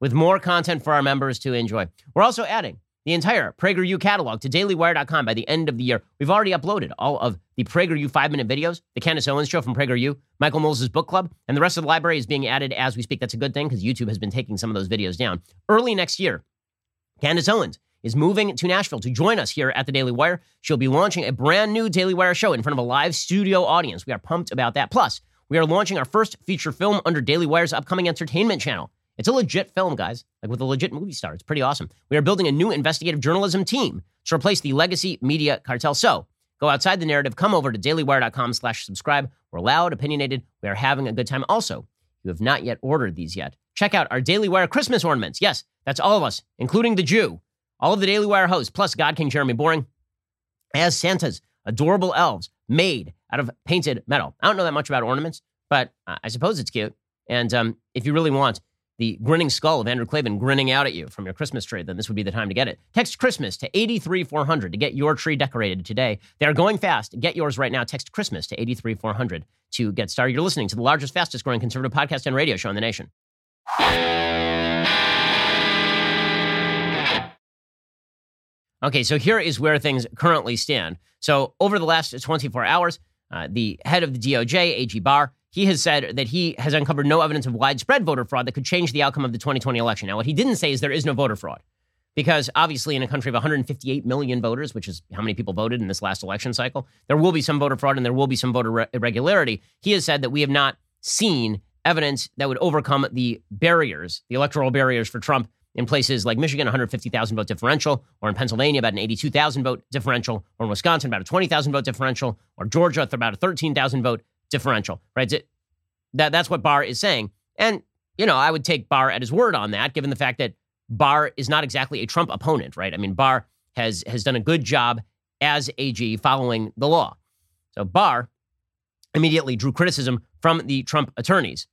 With more content for our members to enjoy. We're also adding the entire PragerU catalog to dailywire.com by the end of the year. We've already uploaded all of the PragerU five minute videos, the Candace Owens show from PragerU, Michael Knowles' book club, and the rest of the library is being added as we speak. That's a good thing because YouTube has been taking some of those videos down. Early next year, Candace Owens is moving to Nashville to join us here at the Daily Wire. She'll be launching a brand new Daily Wire show in front of a live studio audience. We are pumped about that. Plus, we are launching our first feature film under Daily Wire's upcoming entertainment channel. It's a legit film, guys, like with a legit movie star. It's pretty awesome. We are building a new investigative journalism team to replace the legacy media cartel. So go outside the narrative, come over to dailywire.com slash subscribe. We're loud, opinionated. We are having a good time. Also, you have not yet ordered these yet. Check out our Daily Wire Christmas ornaments. Yes, that's all of us, including the Jew. All of the Daily Wire hosts, plus God King Jeremy Boring, as Santa's adorable elves made out of painted metal. I don't know that much about ornaments, but I suppose it's cute. And um, if you really want the grinning skull of Andrew Klavan grinning out at you from your Christmas tree, then this would be the time to get it. Text Christmas to 83400 to get your tree decorated today. They are going fast. Get yours right now. Text Christmas to 83400 to get started. You're listening to the largest, fastest growing conservative podcast and radio show in the nation. Okay, so here is where things currently stand. So, over the last 24 hours, uh, the head of the DOJ, A.G. Barr, he has said that he has uncovered no evidence of widespread voter fraud that could change the outcome of the 2020 election. Now, what he didn't say is there is no voter fraud, because obviously, in a country of 158 million voters, which is how many people voted in this last election cycle, there will be some voter fraud and there will be some voter re- irregularity. He has said that we have not seen evidence that would overcome the barriers, the electoral barriers for Trump in places like Michigan, 150,000 vote differential, or in Pennsylvania, about an 82,000 vote differential, or in Wisconsin, about a 20,000 vote differential, or Georgia, about a 13,000 vote differential, right? That, that's what Barr is saying. And, you know, I would take Barr at his word on that, given the fact that Barr is not exactly a Trump opponent, right? I mean, Barr has, has done a good job as AG following the law. So Barr immediately drew criticism from the Trump attorneys.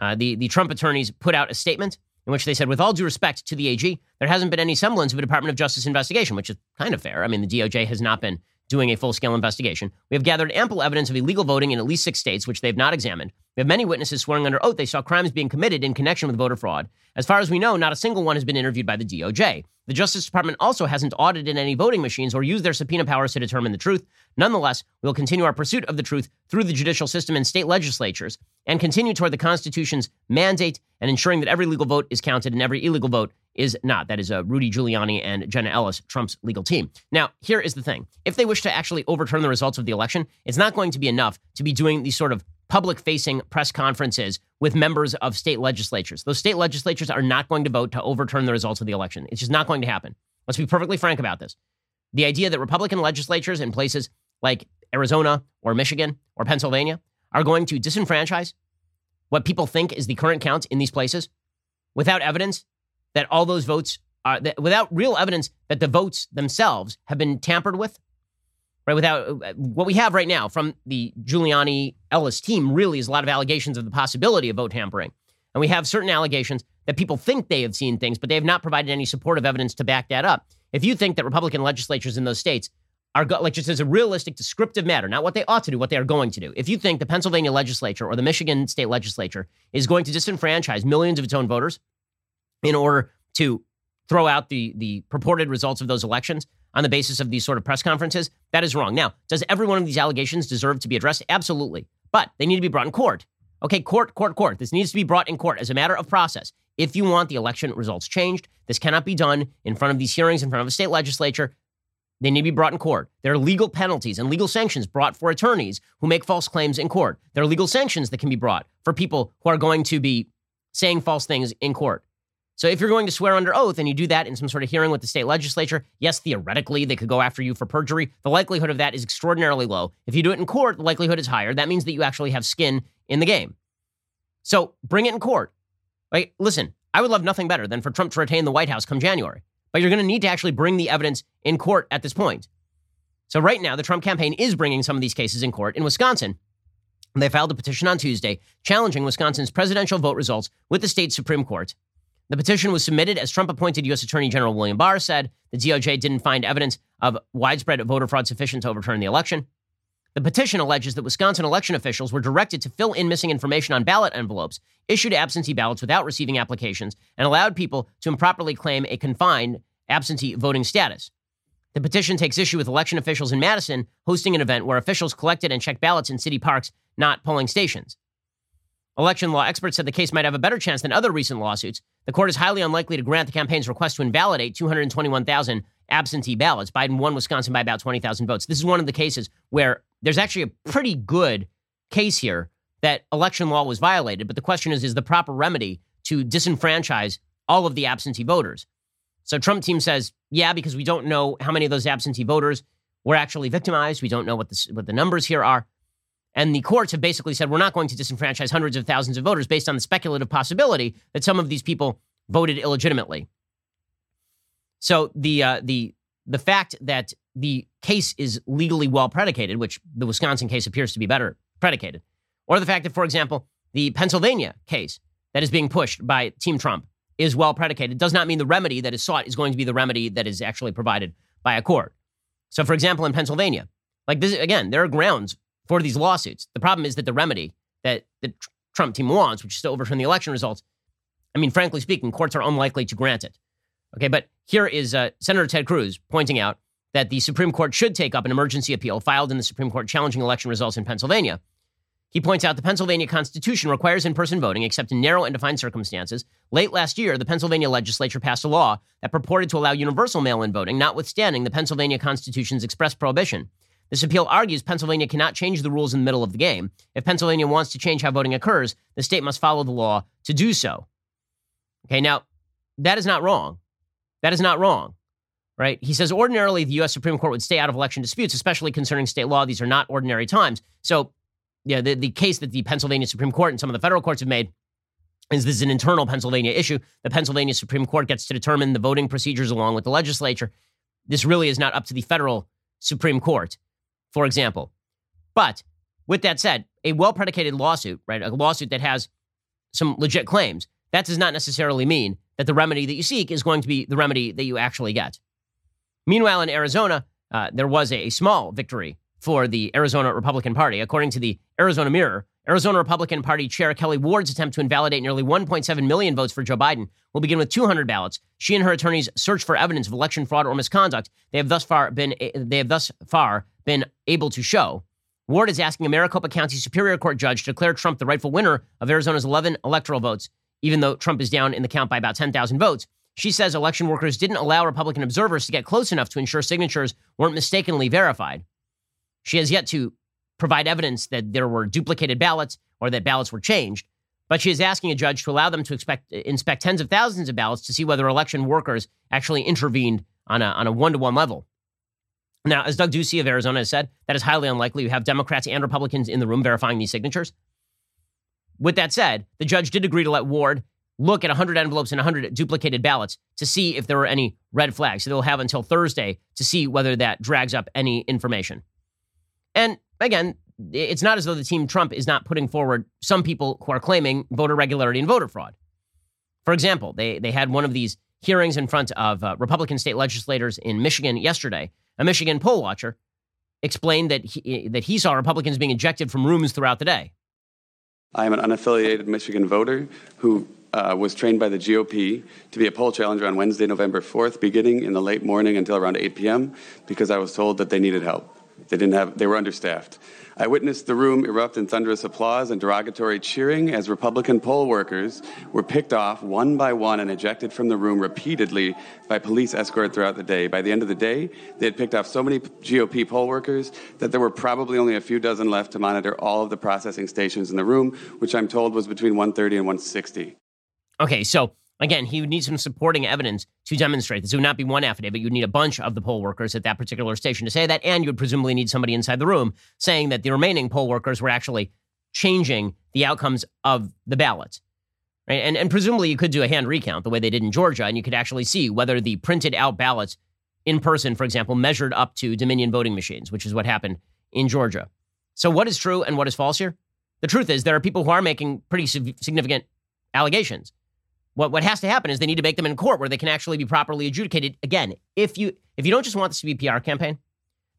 Uh, the, the Trump attorneys put out a statement in which they said, with all due respect to the AG, there hasn't been any semblance of a Department of Justice investigation, which is kind of fair. I mean, the DOJ has not been doing a full scale investigation. We have gathered ample evidence of illegal voting in at least six states, which they have not examined. We have many witnesses swearing under oath they saw crimes being committed in connection with voter fraud. As far as we know, not a single one has been interviewed by the DOJ. The Justice Department also hasn't audited any voting machines or used their subpoena powers to determine the truth. Nonetheless, we will continue our pursuit of the truth through the judicial system and state legislatures and continue toward the Constitution's mandate and ensuring that every legal vote is counted and every illegal vote is not. That is uh, Rudy Giuliani and Jenna Ellis, Trump's legal team. Now, here is the thing. If they wish to actually overturn the results of the election, it's not going to be enough to be doing these sort of public facing press conferences with members of state legislatures. Those state legislatures are not going to vote to overturn the results of the election. It's just not going to happen. Let's be perfectly frank about this. The idea that Republican legislatures in places like Arizona or Michigan or Pennsylvania are going to disenfranchise what people think is the current count in these places without evidence that all those votes are, that, without real evidence that the votes themselves have been tampered with right? Without uh, what we have right now from the Giuliani Ellis team really is a lot of allegations of the possibility of vote tampering. And we have certain allegations that people think they have seen things, but they have not provided any supportive evidence to back that up. If you think that Republican legislatures in those states are go- like just as a realistic descriptive matter, not what they ought to do, what they are going to do. If you think the Pennsylvania legislature or the Michigan state legislature is going to disenfranchise millions of its own voters in order to throw out the the purported results of those elections, on the basis of these sort of press conferences, that is wrong. Now, does every one of these allegations deserve to be addressed? Absolutely. But they need to be brought in court. Okay, court, court, court. This needs to be brought in court as a matter of process. If you want the election results changed, this cannot be done in front of these hearings in front of a state legislature. They need to be brought in court. There are legal penalties and legal sanctions brought for attorneys who make false claims in court. There are legal sanctions that can be brought for people who are going to be saying false things in court. So if you're going to swear under oath and you do that in some sort of hearing with the state legislature, yes, theoretically, they could go after you for perjury. The likelihood of that is extraordinarily low. If you do it in court, the likelihood is higher. That means that you actually have skin in the game. So bring it in court. Like, listen, I would love nothing better than for Trump to retain the White House come January. But you're going to need to actually bring the evidence in court at this point. So right now, the Trump campaign is bringing some of these cases in court. In Wisconsin, they filed a petition on Tuesday challenging Wisconsin's presidential vote results with the state Supreme Court. The petition was submitted as Trump appointed U.S. Attorney General William Barr said the DOJ didn't find evidence of widespread voter fraud sufficient to overturn the election. The petition alleges that Wisconsin election officials were directed to fill in missing information on ballot envelopes, issued absentee ballots without receiving applications, and allowed people to improperly claim a confined absentee voting status. The petition takes issue with election officials in Madison hosting an event where officials collected and checked ballots in city parks, not polling stations. Election law experts said the case might have a better chance than other recent lawsuits. The court is highly unlikely to grant the campaign's request to invalidate 221,000 absentee ballots. Biden won Wisconsin by about 20,000 votes. This is one of the cases where there's actually a pretty good case here that election law was violated. But the question is, is the proper remedy to disenfranchise all of the absentee voters? So Trump team says, yeah, because we don't know how many of those absentee voters were actually victimized. We don't know what the, what the numbers here are. And the courts have basically said we're not going to disenfranchise hundreds of thousands of voters based on the speculative possibility that some of these people voted illegitimately. So the uh, the the fact that the case is legally well predicated, which the Wisconsin case appears to be better predicated, or the fact that, for example, the Pennsylvania case that is being pushed by Team Trump is well predicated, does not mean the remedy that is sought is going to be the remedy that is actually provided by a court. So, for example, in Pennsylvania, like this again, there are grounds for these lawsuits. The problem is that the remedy that the Trump team wants, which is to overturn the election results, I mean, frankly speaking, courts are unlikely to grant it. Okay, but here is uh, Senator Ted Cruz pointing out that the Supreme Court should take up an emergency appeal filed in the Supreme Court challenging election results in Pennsylvania. He points out the Pennsylvania Constitution requires in person voting except in narrow and defined circumstances. Late last year, the Pennsylvania legislature passed a law that purported to allow universal mail in voting, notwithstanding the Pennsylvania Constitution's express prohibition. This appeal argues Pennsylvania cannot change the rules in the middle of the game. If Pennsylvania wants to change how voting occurs, the state must follow the law to do so. Okay, now, that is not wrong. That is not wrong, right? He says ordinarily the U.S. Supreme Court would stay out of election disputes, especially concerning state law. These are not ordinary times. So, yeah, the, the case that the Pennsylvania Supreme Court and some of the federal courts have made is this is an internal Pennsylvania issue. The Pennsylvania Supreme Court gets to determine the voting procedures along with the legislature. This really is not up to the federal Supreme Court, for example. But with that said, a well predicated lawsuit, right, a lawsuit that has some legit claims, that does not necessarily mean that the remedy that you seek is going to be the remedy that you actually get. Meanwhile, in Arizona, uh, there was a, a small victory for the Arizona Republican Party. According to the Arizona Mirror, Arizona Republican Party Chair Kelly Ward's attempt to invalidate nearly 1.7 million votes for Joe Biden will begin with 200 ballots. She and her attorneys search for evidence of election fraud or misconduct. They have thus far been eh, they have thus far been able to show. Ward is asking a Maricopa County Superior Court judge to declare Trump the rightful winner of Arizona's 11 electoral votes, even though Trump is down in the count by about 10,000 votes. She says election workers didn't allow Republican observers to get close enough to ensure signatures weren't mistakenly verified. She has yet to provide evidence that there were duplicated ballots or that ballots were changed, but she is asking a judge to allow them to expect, inspect tens of thousands of ballots to see whether election workers actually intervened on a, on a one-to-one level. Now, as Doug Ducey of Arizona has said, that is highly unlikely. You have Democrats and Republicans in the room verifying these signatures. With that said, the judge did agree to let Ward look at 100 envelopes and 100 duplicated ballots to see if there were any red flags. So they'll have until Thursday to see whether that drags up any information. And again, it's not as though the team Trump is not putting forward some people who are claiming voter regularity and voter fraud. For example, they, they had one of these hearings in front of uh, Republican state legislators in Michigan yesterday. A Michigan poll watcher explained that he, that he saw Republicans being ejected from rooms throughout the day. I am an unaffiliated Michigan voter who uh, was trained by the GOP to be a poll challenger on Wednesday, November 4th, beginning in the late morning until around 8 p.m., because I was told that they needed help. They didn't have, they were understaffed. I witnessed the room erupt in thunderous applause and derogatory cheering as Republican poll workers were picked off one by one and ejected from the room repeatedly by police escort throughout the day. By the end of the day, they had picked off so many GOP poll workers that there were probably only a few dozen left to monitor all of the processing stations in the room, which I'm told was between 130 and 160. Okay, so Again, he would need some supporting evidence to demonstrate this. It would not be one affidavit. You'd need a bunch of the poll workers at that particular station to say that, and you would presumably need somebody inside the room saying that the remaining poll workers were actually changing the outcomes of the ballots. Right? And, and presumably you could do a hand recount the way they did in Georgia, and you could actually see whether the printed out ballots in person, for example, measured up to Dominion voting machines, which is what happened in Georgia. So, what is true and what is false here? The truth is, there are people who are making pretty significant allegations. What what has to happen is they need to make them in court where they can actually be properly adjudicated. Again, if you if you don't just want this to be a PR campaign,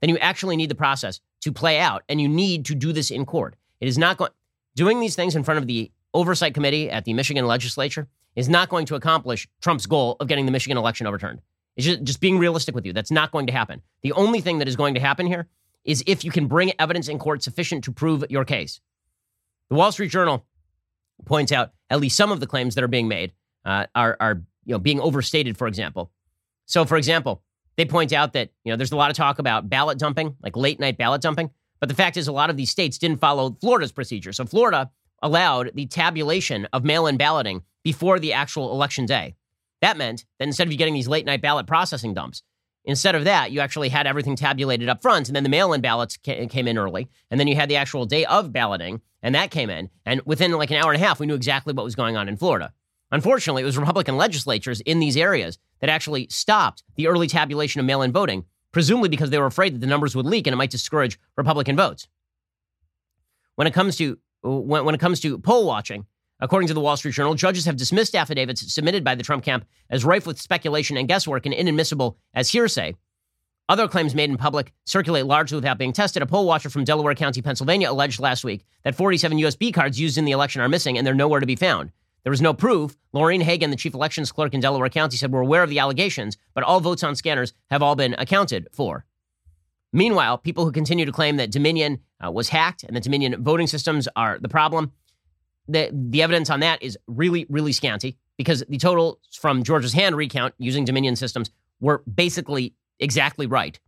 then you actually need the process to play out, and you need to do this in court. It is not going doing these things in front of the oversight committee at the Michigan legislature is not going to accomplish Trump's goal of getting the Michigan election overturned. It's just, just being realistic with you. That's not going to happen. The only thing that is going to happen here is if you can bring evidence in court sufficient to prove your case. The Wall Street Journal points out at least some of the claims that are being made uh, are are you know being overstated. For example, so for example, they point out that you know there's a lot of talk about ballot dumping, like late night ballot dumping. But the fact is, a lot of these states didn't follow Florida's procedure. So Florida allowed the tabulation of mail-in balloting before the actual election day. That meant that instead of you getting these late night ballot processing dumps, instead of that, you actually had everything tabulated up front, and then the mail-in ballots came in early, and then you had the actual day of balloting, and that came in, and within like an hour and a half, we knew exactly what was going on in Florida. Unfortunately, it was Republican legislatures in these areas that actually stopped the early tabulation of mail in voting, presumably because they were afraid that the numbers would leak and it might discourage Republican votes. When it comes to when, when it comes to poll watching, according to the Wall Street Journal, judges have dismissed affidavits submitted by the Trump camp as rife with speculation and guesswork and inadmissible as hearsay. Other claims made in public circulate largely without being tested. A poll watcher from Delaware County, Pennsylvania, alleged last week that 47 USB cards used in the election are missing and they're nowhere to be found. There was no proof. Laureen Hagan, the chief elections clerk in Delaware County, said we're aware of the allegations, but all votes on scanners have all been accounted for. Meanwhile, people who continue to claim that Dominion uh, was hacked and that Dominion voting systems are the problem, the, the evidence on that is really, really scanty because the totals from Georgia's hand recount using Dominion systems were basically exactly right.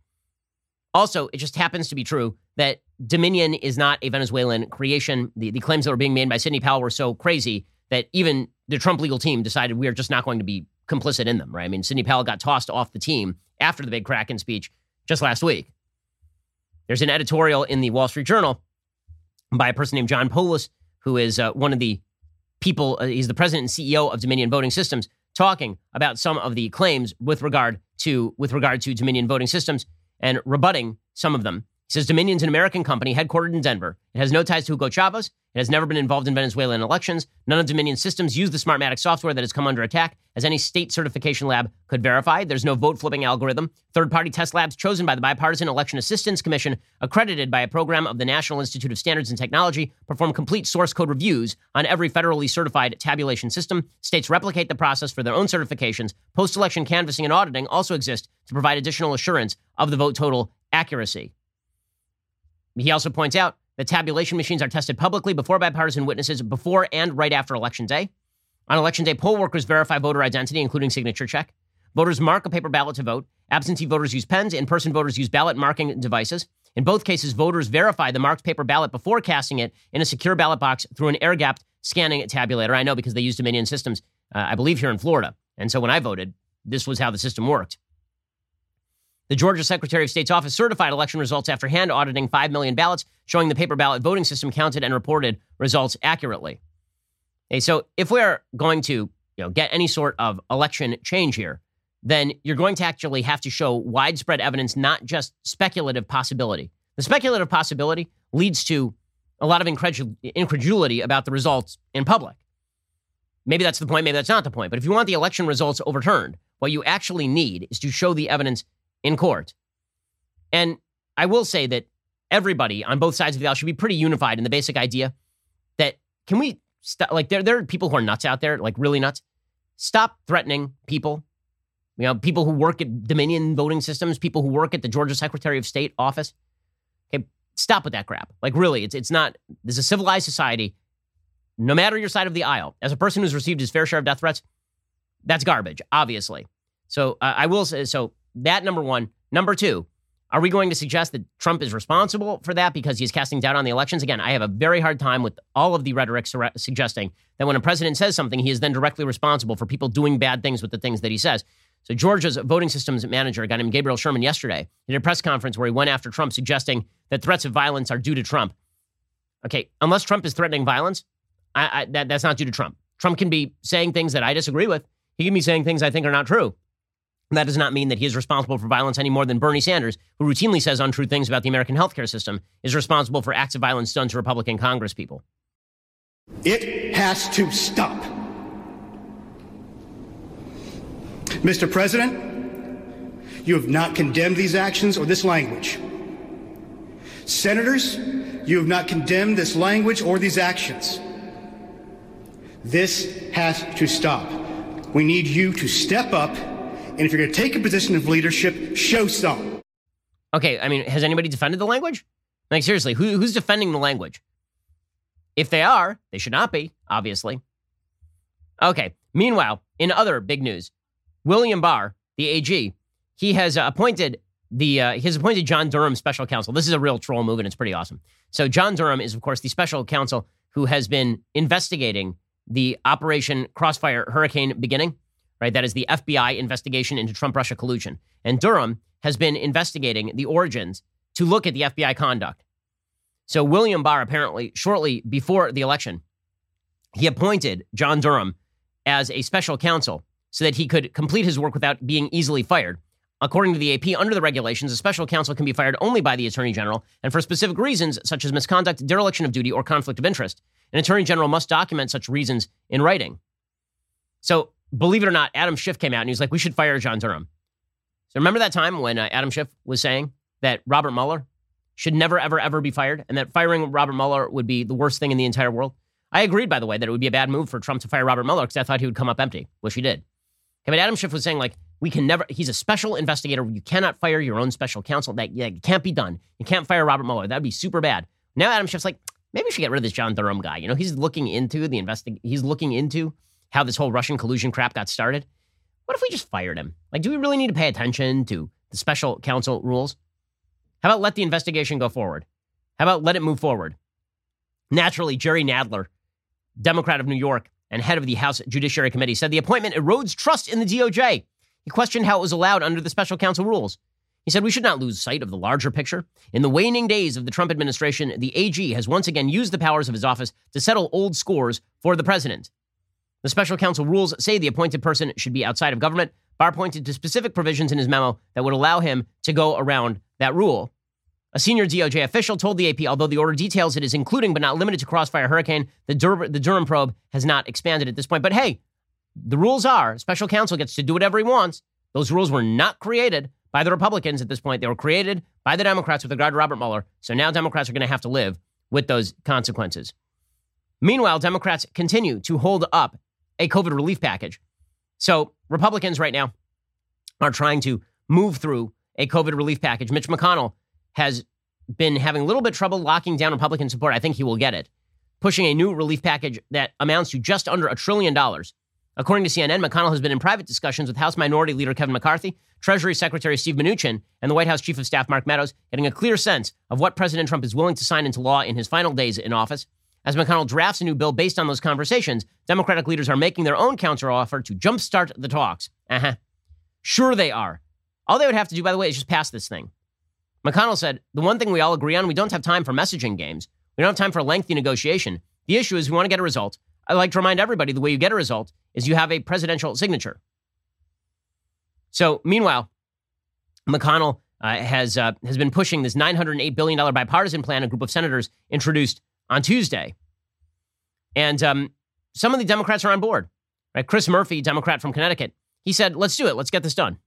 Also, it just happens to be true that Dominion is not a Venezuelan creation. The, the claims that were being made by Sidney Powell were so crazy that even the Trump legal team decided we are just not going to be complicit in them, right? I mean, Sidney Powell got tossed off the team after the big Kraken speech just last week. There's an editorial in the Wall Street Journal by a person named John Poulos, who is uh, one of the people, uh, he's the president and CEO of Dominion Voting Systems, talking about some of the claims with regard to with regard to Dominion Voting Systems and rebutting some of them. He says Dominion's an American company headquartered in Denver. It has no ties to Hugo Chavez. It has never been involved in Venezuelan elections. None of Dominion's systems use the Smartmatic software that has come under attack, as any state certification lab could verify. There's no vote flipping algorithm. Third party test labs chosen by the Bipartisan Election Assistance Commission, accredited by a program of the National Institute of Standards and Technology, perform complete source code reviews on every federally certified tabulation system. States replicate the process for their own certifications. Post election canvassing and auditing also exist to provide additional assurance of the vote total accuracy. He also points out that tabulation machines are tested publicly before bipartisan witnesses before and right after Election Day. On Election Day, poll workers verify voter identity, including signature check. Voters mark a paper ballot to vote. Absentee voters use pens. In person voters use ballot marking devices. In both cases, voters verify the marked paper ballot before casting it in a secure ballot box through an air gapped scanning tabulator. I know because they use Dominion systems, uh, I believe, here in Florida. And so when I voted, this was how the system worked. The Georgia Secretary of State's office certified election results after hand auditing 5 million ballots, showing the paper ballot voting system counted and reported results accurately. Okay, so if we're going to you know, get any sort of election change here, then you're going to actually have to show widespread evidence, not just speculative possibility. The speculative possibility leads to a lot of incredulity about the results in public. Maybe that's the point, maybe that's not the point. But if you want the election results overturned, what you actually need is to show the evidence in court. And I will say that everybody on both sides of the aisle should be pretty unified in the basic idea that can we stop? Like, there, there are people who are nuts out there, like really nuts. Stop threatening people. You know, people who work at Dominion voting systems, people who work at the Georgia Secretary of State office. Okay, stop with that crap. Like, really, it's it's not. This is a civilized society. No matter your side of the aisle, as a person who's received his fair share of death threats, that's garbage, obviously. So uh, I will say so. That number one. Number two, are we going to suggest that Trump is responsible for that because he's casting doubt on the elections? Again, I have a very hard time with all of the rhetoric su- suggesting that when a president says something, he is then directly responsible for people doing bad things with the things that he says. So Georgia's voting systems manager, a guy named Gabriel Sterling, yesterday did a press conference where he went after Trump, suggesting that threats of violence are due to Trump. Okay, unless Trump is threatening violence, I, I, that, that's not due to Trump. Trump can be saying things that I disagree with. He can be saying things I think are not true. That does not mean that he is responsible for violence any more than Bernie Sanders, who routinely says untrue things about the American healthcare system, is responsible for acts of violence done to Republican congresspeople. It has to stop. Mr. President, you have not condemned these actions or this language. Senators, you have not condemned this language or these actions. This has to stop. We need you to step up and if you're going to take a position of leadership, show some. Okay, I mean, has anybody defended the language? Like, seriously, who, who's defending the language? If they are, they should not be, obviously. Okay, meanwhile, in other big news, William Barr, the AG, he has appointed the uh, he has appointed John Durham special counsel. This is a real troll move, and it's pretty awesome. So John Durham is, of course, the special counsel who has been investigating the Operation Crossfire Hurricane beginning right? That is the FBI investigation into Trump Russia collusion. And Durham has been investigating the origins to look at the FBI conduct. So, William Barr apparently, shortly before the election, he appointed John Durham as a special counsel so that he could complete his work without being easily fired. According to the AP, under the regulations, a special counsel can be fired only by the Attorney General and for specific reasons such as misconduct, dereliction of duty, or conflict of interest. An Attorney General must document such reasons in writing. So, believe it or not, Adam Schiff came out and he was like, we should fire John Durham. So remember that time when uh, Adam Schiff was saying that Robert Mueller should never, ever, ever be fired and that firing Robert Mueller would be the worst thing in the entire world? I agreed, by the way, that it would be a bad move for Trump to fire Robert Mueller because I thought he would come up empty, which he did. Okay, but Adam Schiff was saying, like, we can never, he's a special investigator. You cannot fire your own special counsel. That yeah, can't be done. You can't fire Robert Mueller. That'd be super bad. Now Adam Schiff's like, maybe we should get rid of this John Durham guy. You know, he's looking into the investing, he's looking into how this whole Russian collusion crap got started. What if we just fired him? Like, do we really need to pay attention to the special counsel rules? How about let the investigation go forward? How about let it move forward? Naturally, Jerry Nadler, Democrat of New York, and head of the House Judiciary Committee, said the appointment erodes trust in the DOJ. He questioned how it was allowed under the special counsel rules. He said we should not lose sight of the larger picture. In the waning days of the Trump administration, the AG has once again used the powers of his office to settle old scores for the president. The special counsel rules say the appointed person should be outside of government. Barr pointed to specific provisions in his memo that would allow him to go around that rule. A senior DOJ official told the AP, although the order details it is including but not limited to Crossfire Hurricane, the, Dur- the Durham probe has not expanded at this point. But hey, the rules are special counsel gets to do whatever he wants. Those rules were not created by the Republicans at this point. They were created by the Democrats with regard to Robert Mueller. So now Democrats are going to have to live with those consequences. Meanwhile, Democrats continue to hold up a COVID relief package. So Republicans right now are trying to move through a COVID relief package. Mitch McConnell has been having a little bit trouble locking down Republican support. I think he will get it. Pushing a new relief package that amounts to just under a trillion dollars. According to CNN, McConnell has been in private discussions with House Minority Leader Kevin McCarthy, Treasury Secretary Steve Mnuchin, and the White House Chief of Staff Mark Meadows, getting a clear sense of what President Trump is willing to sign into law in his final days in office. As McConnell drafts a new bill based on those conversations, Democratic leaders are making their own counteroffer to jumpstart the talks. Uh huh. Sure, they are. All they would have to do, by the way, is just pass this thing. McConnell said, The one thing we all agree on, we don't have time for messaging games. We don't have time for lengthy negotiation. The issue is we want to get a result. I'd like to remind everybody the way you get a result is you have a presidential signature. So, meanwhile, McConnell uh, has uh, has been pushing this 908 billion dollar bipartisan plan. A group of senators introduced on Tuesday, and um, some of the Democrats are on board. Right, Chris Murphy, Democrat from Connecticut, he said, "Let's do it. Let's get this done."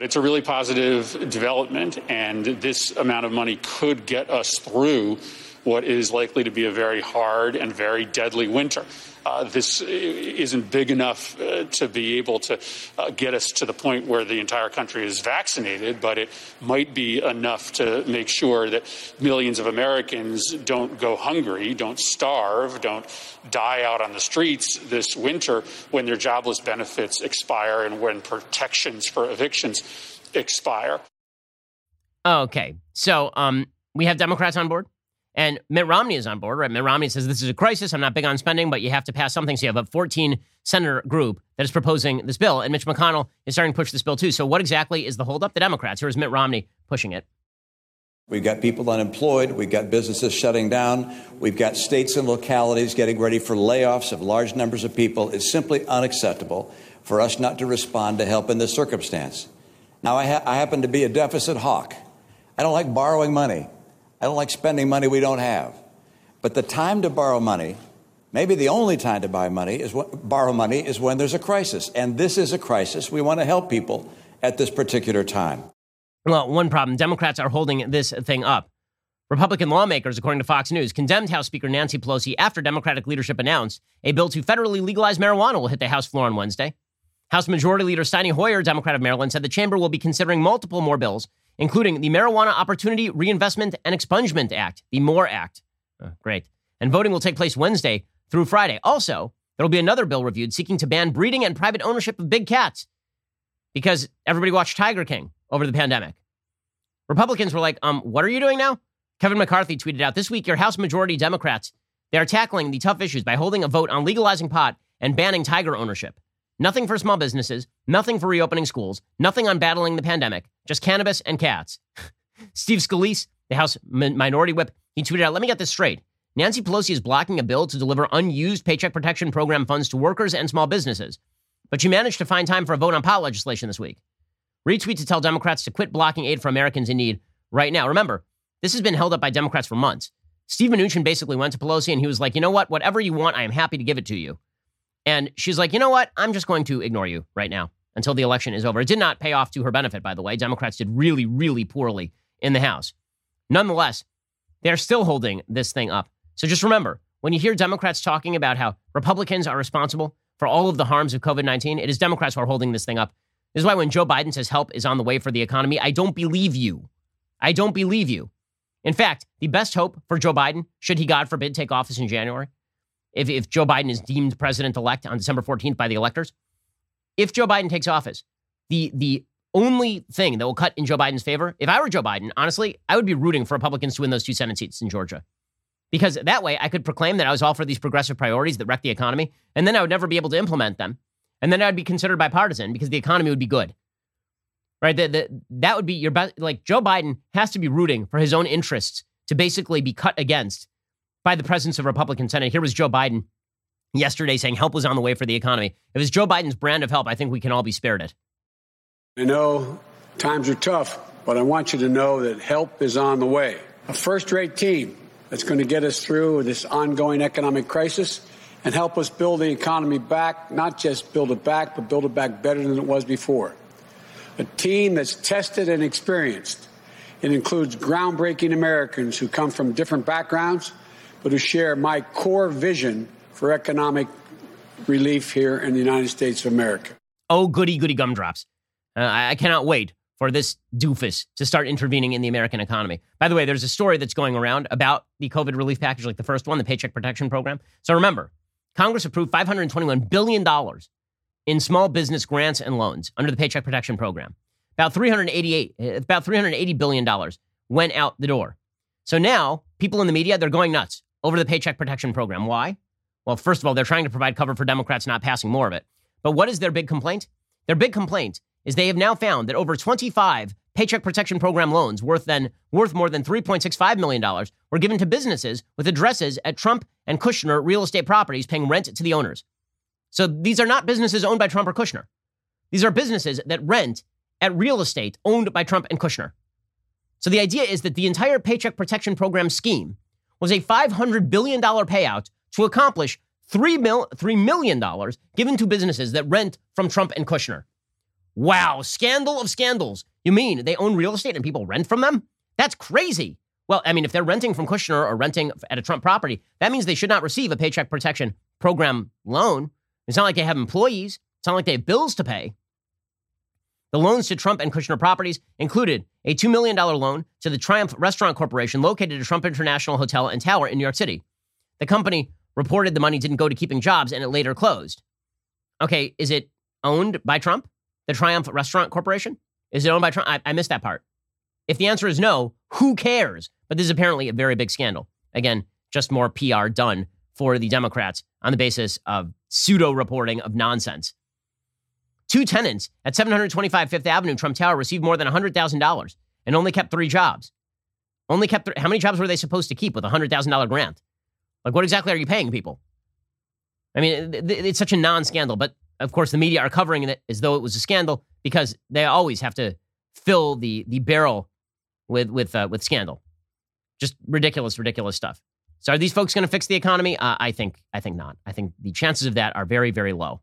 It's a really positive development, and this amount of money could get us through what is likely to be a very hard and very deadly winter. Uh, this isn't big enough uh, to be able to uh, get us to the point where the entire country is vaccinated, but it might be enough to make sure that millions of Americans don't go hungry, don't starve, don't die out on the streets this winter when their jobless benefits expire and when protections for evictions expire. Okay, so um, we have Democrats on board. And Mitt Romney is on board, right? Mitt Romney says this is a crisis. I'm not big on spending, but you have to pass something. So you have a 14 senator group that is proposing this bill. And Mitch McConnell is starting to push this bill too. So what exactly is the holdup? The Democrats. Here is Mitt Romney pushing it. We've got people unemployed. We've got businesses shutting down. We've got states and localities getting ready for layoffs of large numbers of people. It's simply unacceptable for us not to respond to help in this circumstance. Now, I, ha- I happen to be a deficit hawk. I don't like borrowing money. I don't like spending money we don't have. But the time to borrow money, maybe the only time to buy money is what, borrow money is when there's a crisis. And this is a crisis. We want to help people at this particular time. Well, one problem Democrats are holding this thing up. Republican lawmakers, according to Fox News, condemned House Speaker Nancy Pelosi after Democratic leadership announced a bill to federally legalize marijuana will hit the House floor on Wednesday. House Majority Leader Steny Hoyer, Democrat of Maryland, said the chamber will be considering multiple more bills including the Marijuana Opportunity Reinvestment and Expungement Act, the MORE Act. Oh, great. And voting will take place Wednesday through Friday. Also, there will be another bill reviewed seeking to ban breeding and private ownership of big cats because everybody watched Tiger King over the pandemic. Republicans were like, um, what are you doing now? Kevin McCarthy tweeted out this week your House majority Democrats, they are tackling the tough issues by holding a vote on legalizing pot and banning tiger ownership. Nothing for small businesses, nothing for reopening schools, nothing on battling the pandemic, just cannabis and cats. Steve Scalise, the House Minority Whip, he tweeted out, let me get this straight. Nancy Pelosi is blocking a bill to deliver unused Paycheck Protection Program funds to workers and small businesses. But she managed to find time for a vote on pot legislation this week. Retweet to tell Democrats to quit blocking aid for Americans in need right now. Remember, this has been held up by Democrats for months. Steve Mnuchin basically went to Pelosi and he was like, you know what? Whatever you want, I am happy to give it to you. And she's like, you know what? I'm just going to ignore you right now until the election is over. It did not pay off to her benefit, by the way. Democrats did really, really poorly in the House. Nonetheless, they're still holding this thing up. So just remember when you hear Democrats talking about how Republicans are responsible for all of the harms of COVID 19, it is Democrats who are holding this thing up. This is why when Joe Biden says help is on the way for the economy, I don't believe you. I don't believe you. In fact, the best hope for Joe Biden, should he, God forbid, take office in January, if, if Joe Biden is deemed president elect on December 14th by the electors, if Joe Biden takes office, the the only thing that will cut in Joe Biden's favor, if I were Joe Biden, honestly, I would be rooting for Republicans to win those two Senate seats in Georgia. Because that way I could proclaim that I was all for these progressive priorities that wreck the economy, and then I would never be able to implement them. And then I'd be considered bipartisan because the economy would be good. Right? That, that, that would be your best. Like Joe Biden has to be rooting for his own interests to basically be cut against by the presence of Republican Senate. Here was Joe Biden yesterday saying help was on the way for the economy. If it's Joe Biden's brand of help, I think we can all be spared it. I know times are tough, but I want you to know that help is on the way. A first rate team that's going to get us through this ongoing economic crisis and help us build the economy back, not just build it back, but build it back better than it was before. A team that's tested and experienced. It includes groundbreaking Americans who come from different backgrounds, but who share my core vision for economic relief here in the United States of America. Oh, goody, goody gumdrops. Uh, I, I cannot wait for this doofus to start intervening in the American economy. By the way, there's a story that's going around about the COVID relief package, like the first one, the Paycheck Protection Program. So remember, Congress approved $521 billion in small business grants and loans under the Paycheck Protection Program. About 388, uh, about $380 billion went out the door. So now people in the media, they're going nuts over the Paycheck Protection Program. Why? Well, first of all, they're trying to provide cover for Democrats not passing more of it. But what is their big complaint? Their big complaint is they have now found that over 25 Paycheck Protection Program loans worth then worth more than 3.65 million dollars were given to businesses with addresses at Trump and Kushner real estate properties paying rent to the owners. So these are not businesses owned by Trump or Kushner. These are businesses that rent at real estate owned by Trump and Kushner. So the idea is that the entire Paycheck Protection Program scheme was a $500 billion payout to accomplish 3, mil- $3 million given to businesses that rent from Trump and Kushner. Wow, scandal of scandals. You mean they own real estate and people rent from them? That's crazy. Well, I mean, if they're renting from Kushner or renting at a Trump property, that means they should not receive a paycheck protection program loan. It's not like they have employees, it's not like they have bills to pay. The loans to Trump and Kushner properties included a $2 million loan to the Triumph Restaurant Corporation located at Trump International Hotel and Tower in New York City. The company reported the money didn't go to keeping jobs and it later closed. Okay, is it owned by Trump? The Triumph Restaurant Corporation? Is it owned by Trump? I, I missed that part. If the answer is no, who cares? But this is apparently a very big scandal. Again, just more PR done for the Democrats on the basis of pseudo reporting of nonsense. Two tenants at 725 Fifth Avenue, Trump Tower, received more than $100,000 and only kept three jobs. Only kept, how many jobs were they supposed to keep with a $100,000 grant? Like, what exactly are you paying people? I mean, it's such a non scandal, but of course, the media are covering it as though it was a scandal because they always have to fill the, the barrel with, with, uh, with scandal. Just ridiculous, ridiculous stuff. So, are these folks going to fix the economy? Uh, I think, I think not. I think the chances of that are very, very low.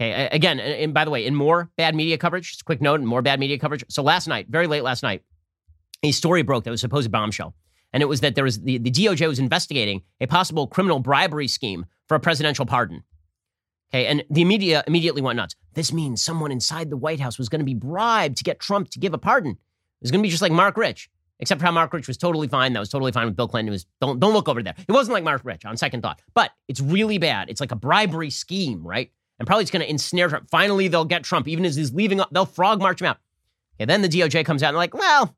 Okay, again, and by the way, in more bad media coverage, just a quick note, in more bad media coverage. So last night, very late last night, a story broke that was supposed to bombshell and it was that there was the, the DOJ was investigating a possible criminal bribery scheme for a presidential pardon. Okay, and the media immediately went nuts. This means someone inside the White House was going to be bribed to get Trump to give a pardon. It was going to be just like Marc Rich, except for how Marc Rich was totally fine. That was totally fine with Bill Clinton. It was don't don't look over there. It wasn't like Marc Rich on second thought, but it's really bad. It's like a bribery scheme, right? And probably it's going to ensnare Trump. Finally, they'll get Trump, even as he's leaving. They'll frog march him out. Okay, then the DOJ comes out and like, well,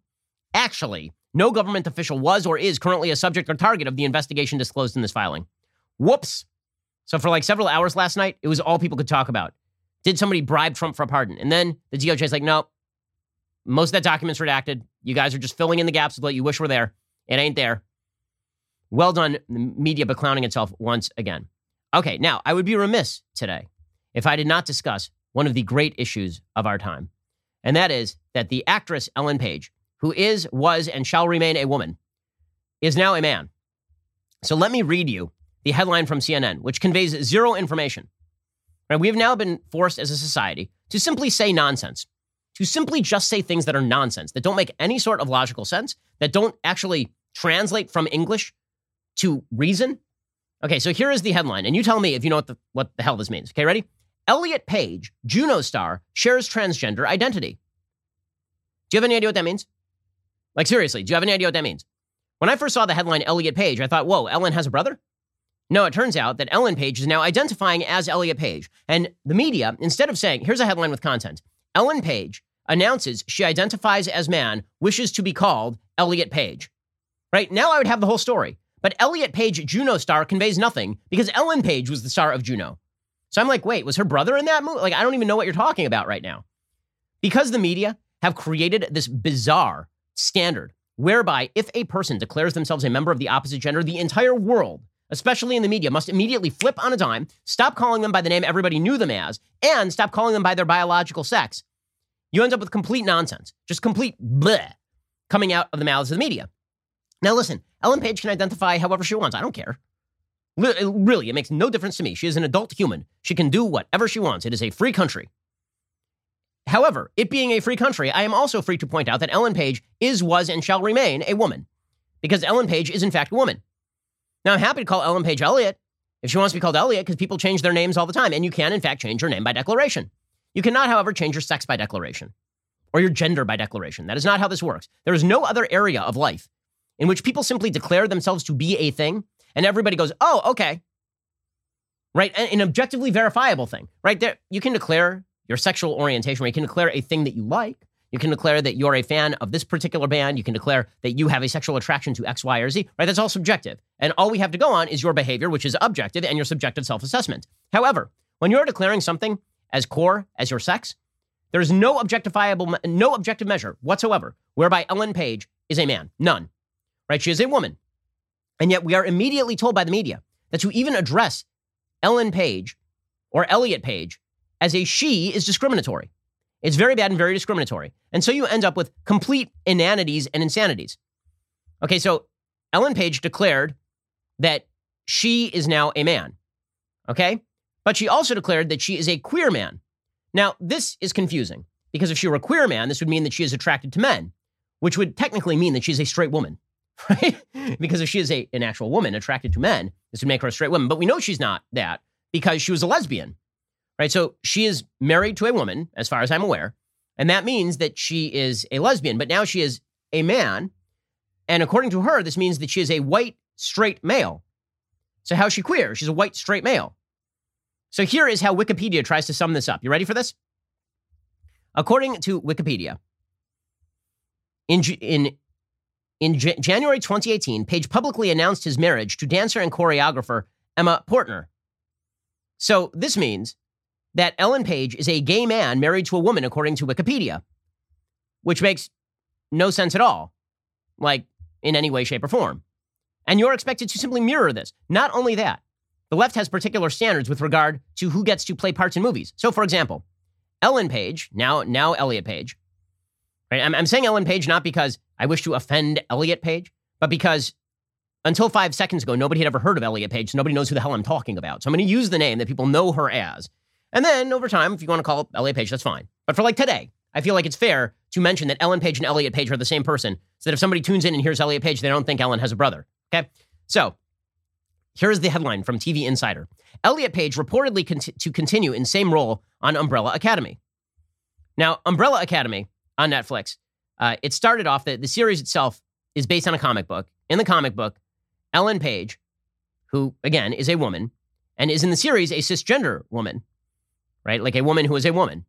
actually, no government official was or is currently a subject or target of the investigation disclosed in this filing. Whoops. So for like several hours last night, it was all people could talk about. Did somebody bribe Trump for a pardon? And then the DOJ is like, no, most of that document's redacted. You guys are just filling in the gaps with what you wish were there. It ain't there. Well done, media beclowning itself once again. Okay, now I would be remiss today if I did not discuss one of the great issues of our time. And that is that the actress Ellen Page who is, was, and shall remain a woman, is now a man. So let me read you the headline from CNN, which conveys zero information. Right, we have now been forced as a society to simply say nonsense, to simply just say things that are nonsense, that don't make any sort of logical sense, that don't actually translate from English to reason. Okay, so here is the headline, and you tell me if you know what the, what the hell this means. Okay, ready? Elliot Page, Juno star, shares transgender identity. Do you have any idea what that means? Like, seriously, do you have any idea what that means? When I first saw the headline Elliot Page, I thought, whoa, Ellen has a brother? No, it turns out that Ellen Page is now identifying as Elliot Page. And the media, instead of saying, here's a headline with content Ellen Page announces she identifies as man, wishes to be called Elliot Page. Right now, I would have the whole story. But Elliot Page, Juno star, conveys nothing because Ellen Page was the star of Juno. So I'm like, wait, was her brother in that movie? Like, I don't even know what you're talking about right now. Because the media have created this bizarre standard whereby if a person declares themselves a member of the opposite gender, the entire world, especially in the media, must immediately flip on a dime, stop calling them by the name everybody knew them as, and stop calling them by their biological sex. You end up with complete nonsense, just complete bleh coming out of the mouths of the media. Now, listen, Ellen Page can identify however she wants. I don't care. Really, it makes no difference to me. She is an adult human. She can do whatever she wants. It is a free country. However, it being a free country, I am also free to point out that Ellen Page is, was, and shall remain a woman. Because Ellen Page is, in fact, a woman. Now, I'm happy to call Ellen Page Elliot if she wants to be called Elliot, because people change their names all the time. And you can, in fact, change your name by declaration. You cannot, however, change your sex by declaration or your gender by declaration. That is not how this works. There is no other area of life in which people simply declare themselves to be a thing and everybody goes, oh, okay. Right? An objectively verifiable thing, right? There, you can declare your sexual orientation, where You can declare a thing that you like. You can declare that you're a fan of this particular band. You can declare that you have a sexual attraction to X, Y, or Z, right? That's all subjective. And all we have to go on is your behavior, which is objective, and your subjective self assessment. However, when you're declaring something as core as your sex, there's no objectifiable, no objective measure whatsoever whereby Ellen Page is a man. None. Right? She is a woman. And yet we are immediately told by the media that to even address Ellen Page or Elliot Page as a she is discriminatory. It's very bad and very discriminatory. And so you end up with complete inanities and insanities. Okay, so Ellen Page declared that she is now a man. Okay? But she also declared that she is a queer man. Now, this is confusing because if she were a queer man, this would mean that she is attracted to men, which would technically mean that she's a straight woman. right? because if she is a, an actual woman attracted to men, this would make her a straight woman. But we know she's not that because she was a lesbian, right? So she is married to a woman, as far as I'm aware. And that means that she is a lesbian, but now she is a man. And according to her, this means that she is a white, straight male. So how's she queer? She's a white, straight male. So here is how Wikipedia tries to sum this up. You ready for this? According to Wikipedia, in, in in J- January 2018, Page publicly announced his marriage to dancer and choreographer Emma Portner. So this means that Ellen Page is a gay man married to a woman, according to Wikipedia, which makes no sense at all, like in any way, shape, or form. And you're expected to simply mirror this. Not only that, the left has particular standards with regard to who gets to play parts in movies. So, for example, Ellen Page, now now Elliot Page, right? I'm, I'm saying Ellen Page not because I wish to offend Elliot Page, but because until five seconds ago, nobody had ever heard of Elliot Page. So nobody knows who the hell I'm talking about. So I'm going to use the name that people know her as. And then over time, if you want to call Elliot Page, that's fine. But for like today, I feel like it's fair to mention that Ellen Page and Elliot Page are the same person so that if somebody tunes in and hears Elliot Page, they don't think Ellen has a brother. Okay? So here's the headline from TV Insider Elliot Page reportedly to continue in same role on Umbrella Academy. Now, Umbrella Academy on Netflix uh, it started off that the series itself is based on a comic book. In the comic book, Ellen Page, who again is a woman and is in the series a cisgender woman, right? Like a woman who is a woman,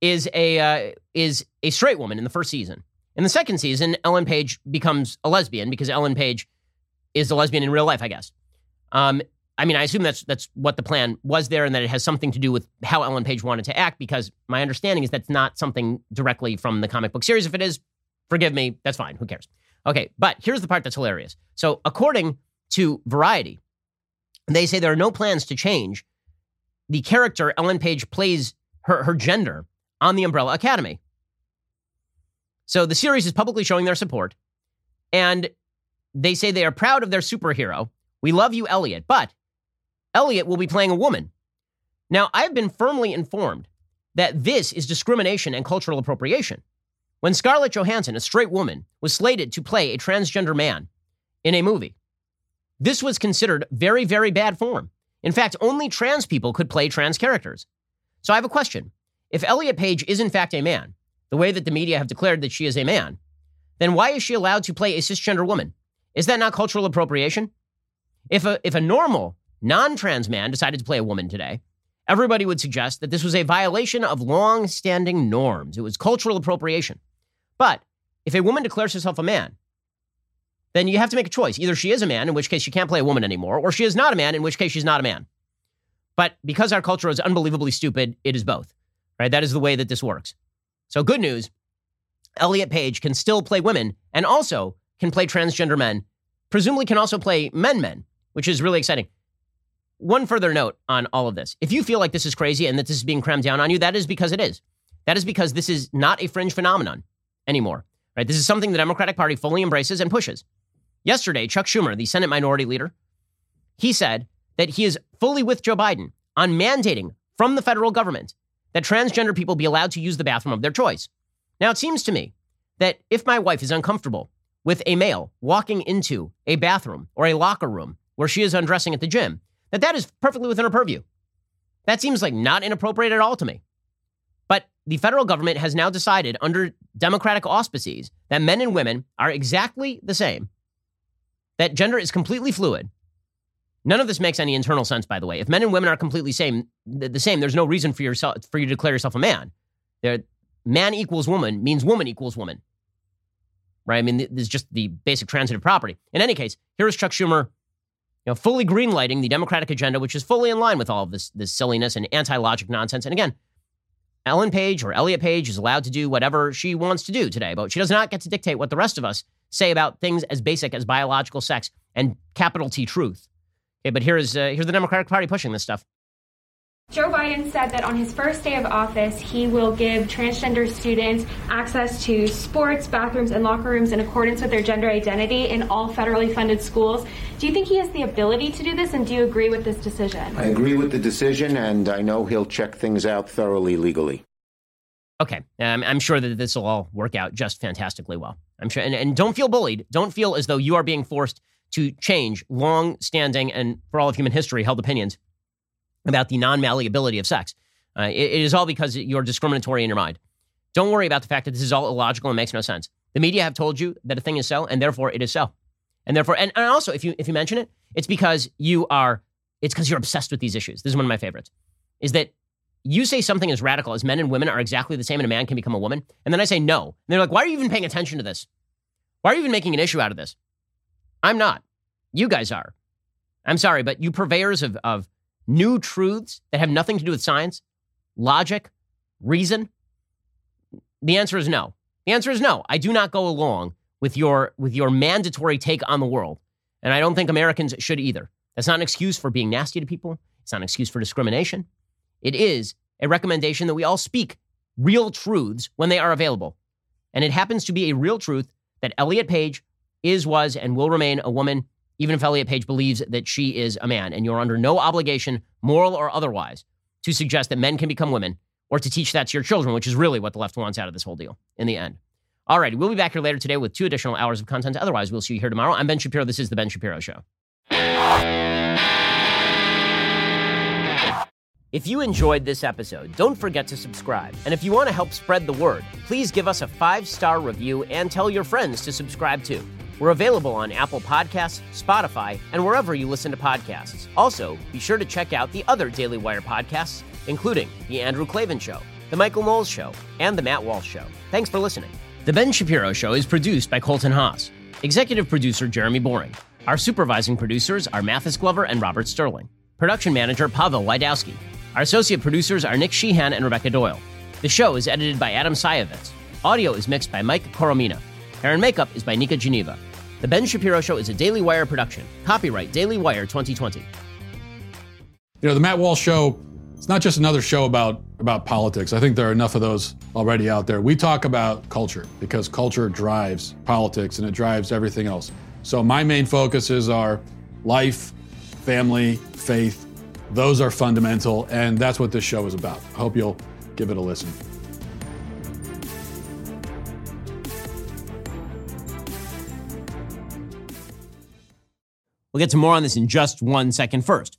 is a uh, is a straight woman in the first season. In the second season, Ellen Page becomes a lesbian because Ellen Page is a lesbian in real life, I guess. Um, I mean, I assume that's that's what the plan was there, and that it has something to do with how Ellen Page wanted to act. Because my understanding is that's not something directly from the comic book series. If it is, forgive me. That's fine. Who cares? Okay, but here's the part that's hilarious. So, according to Variety, they say there are no plans to change the character Ellen Page plays her her gender on the Umbrella Academy. So the series is publicly showing their support, and they say they are proud of their superhero. We love you, Elliot, but Elliot will be playing a woman. Now, I've been firmly informed that this is discrimination and cultural appropriation. When Scarlett Johansson, a straight woman, was slated to play a transgender man in a movie, this was considered very, very bad form. In fact, only trans people could play trans characters. So I have a question. If Elliot Page is in fact a man, the way that the media have declared that she is a man, then why is she allowed to play a cisgender woman? Is that not cultural appropriation? If a, if a normal non trans man decided to play a woman today, everybody would suggest that this was a violation of long standing norms. It was cultural appropriation. But if a woman declares herself a man, then you have to make a choice. Either she is a man, in which case she can't play a woman anymore, or she is not a man, in which case she's not a man. But because our culture is unbelievably stupid, it is both. Right? That is the way that this works. So good news. Elliot Page can still play women and also can play transgender men, presumably can also play men men, which is really exciting. One further note on all of this. If you feel like this is crazy and that this is being crammed down on you, that is because it is. That is because this is not a fringe phenomenon anymore. Right? This is something the Democratic Party fully embraces and pushes. Yesterday, Chuck Schumer, the Senate minority leader, he said that he is fully with Joe Biden on mandating from the federal government that transgender people be allowed to use the bathroom of their choice. Now, it seems to me that if my wife is uncomfortable with a male walking into a bathroom or a locker room where she is undressing at the gym, that that is perfectly within her purview. That seems like not inappropriate at all to me. But the federal government has now decided under democratic auspices that men and women are exactly the same, that gender is completely fluid. None of this makes any internal sense, by the way. If men and women are completely same, the same, there's no reason for yourself for you to declare yourself a man. Man equals woman means woman equals woman. Right? I mean, this is just the basic transitive property. In any case, here is Chuck Schumer you know, fully greenlighting the Democratic agenda, which is fully in line with all of this, this silliness and anti-logic nonsense. And again, Ellen Page or Elliot Page is allowed to do whatever she wants to do today, but she does not get to dictate what the rest of us say about things as basic as biological sex and capital T truth. Okay, but here is uh, here's the Democratic Party pushing this stuff. Joe Biden said that on his first day of office, he will give transgender students access to sports, bathrooms, and locker rooms in accordance with their gender identity in all federally funded schools. Do you think he has the ability to do this, and do you agree with this decision? I agree with the decision, and I know he'll check things out thoroughly legally. Okay, um, I'm sure that this will all work out just fantastically well. I'm sure, and, and don't feel bullied. Don't feel as though you are being forced to change long-standing and, for all of human history, held opinions about the non malleability of sex. Uh, it, it is all because you're discriminatory in your mind. Don't worry about the fact that this is all illogical and makes no sense. The media have told you that a thing is so, and therefore it is so. And therefore, and, and also, if you if you mention it, it's because you are, it's because you're obsessed with these issues. This is one of my favorites. Is that you say something as radical as men and women are exactly the same, and a man can become a woman, and then I say no, and they're like, why are you even paying attention to this? Why are you even making an issue out of this? I'm not. You guys are. I'm sorry, but you purveyors of, of new truths that have nothing to do with science, logic, reason? The answer is no. The answer is no. I do not go along with your with your mandatory take on the world. And I don't think Americans should either. That's not an excuse for being nasty to people. It's not an excuse for discrimination. It is a recommendation that we all speak real truths when they are available. And it happens to be a real truth that Elliot Page is, was, and will remain a woman even if Elliot Page believes that she is a man, and you're under no obligation, moral or otherwise, to suggest that men can become women or to teach that to your children, which is really what the left wants out of this whole deal in the end. All right, we'll be back here later today with two additional hours of content. Otherwise, we'll see you here tomorrow. I'm Ben Shapiro. This is The Ben Shapiro Show. If you enjoyed this episode, don't forget to subscribe. And if you want to help spread the word, please give us a five star review and tell your friends to subscribe too. We're available on Apple Podcasts, Spotify, and wherever you listen to podcasts. Also, be sure to check out the other Daily Wire podcasts, including The Andrew Klavan Show, The Michael Knowles Show, and The Matt Walsh Show. Thanks for listening. The Ben Shapiro Show is produced by Colton Haas, executive producer Jeremy Boring. Our supervising producers are Mathis Glover and Robert Sterling. Production manager Pavel Lydowski. Our associate producers are Nick Sheehan and Rebecca Doyle. The show is edited by Adam Sayevitz. Audio is mixed by Mike Coromina. Hair and makeup is by Nika Geneva. The Ben Shapiro Show is a Daily Wire production. Copyright Daily Wire 2020. You know, the Matt Walsh Show, it's not just another show about, about politics. I think there are enough of those already out there. We talk about culture because culture drives politics and it drives everything else. So my main focuses are life, family, faith. Those are fundamental, and that's what this show is about. I hope you'll give it a listen. We'll get to more on this in just one second. First,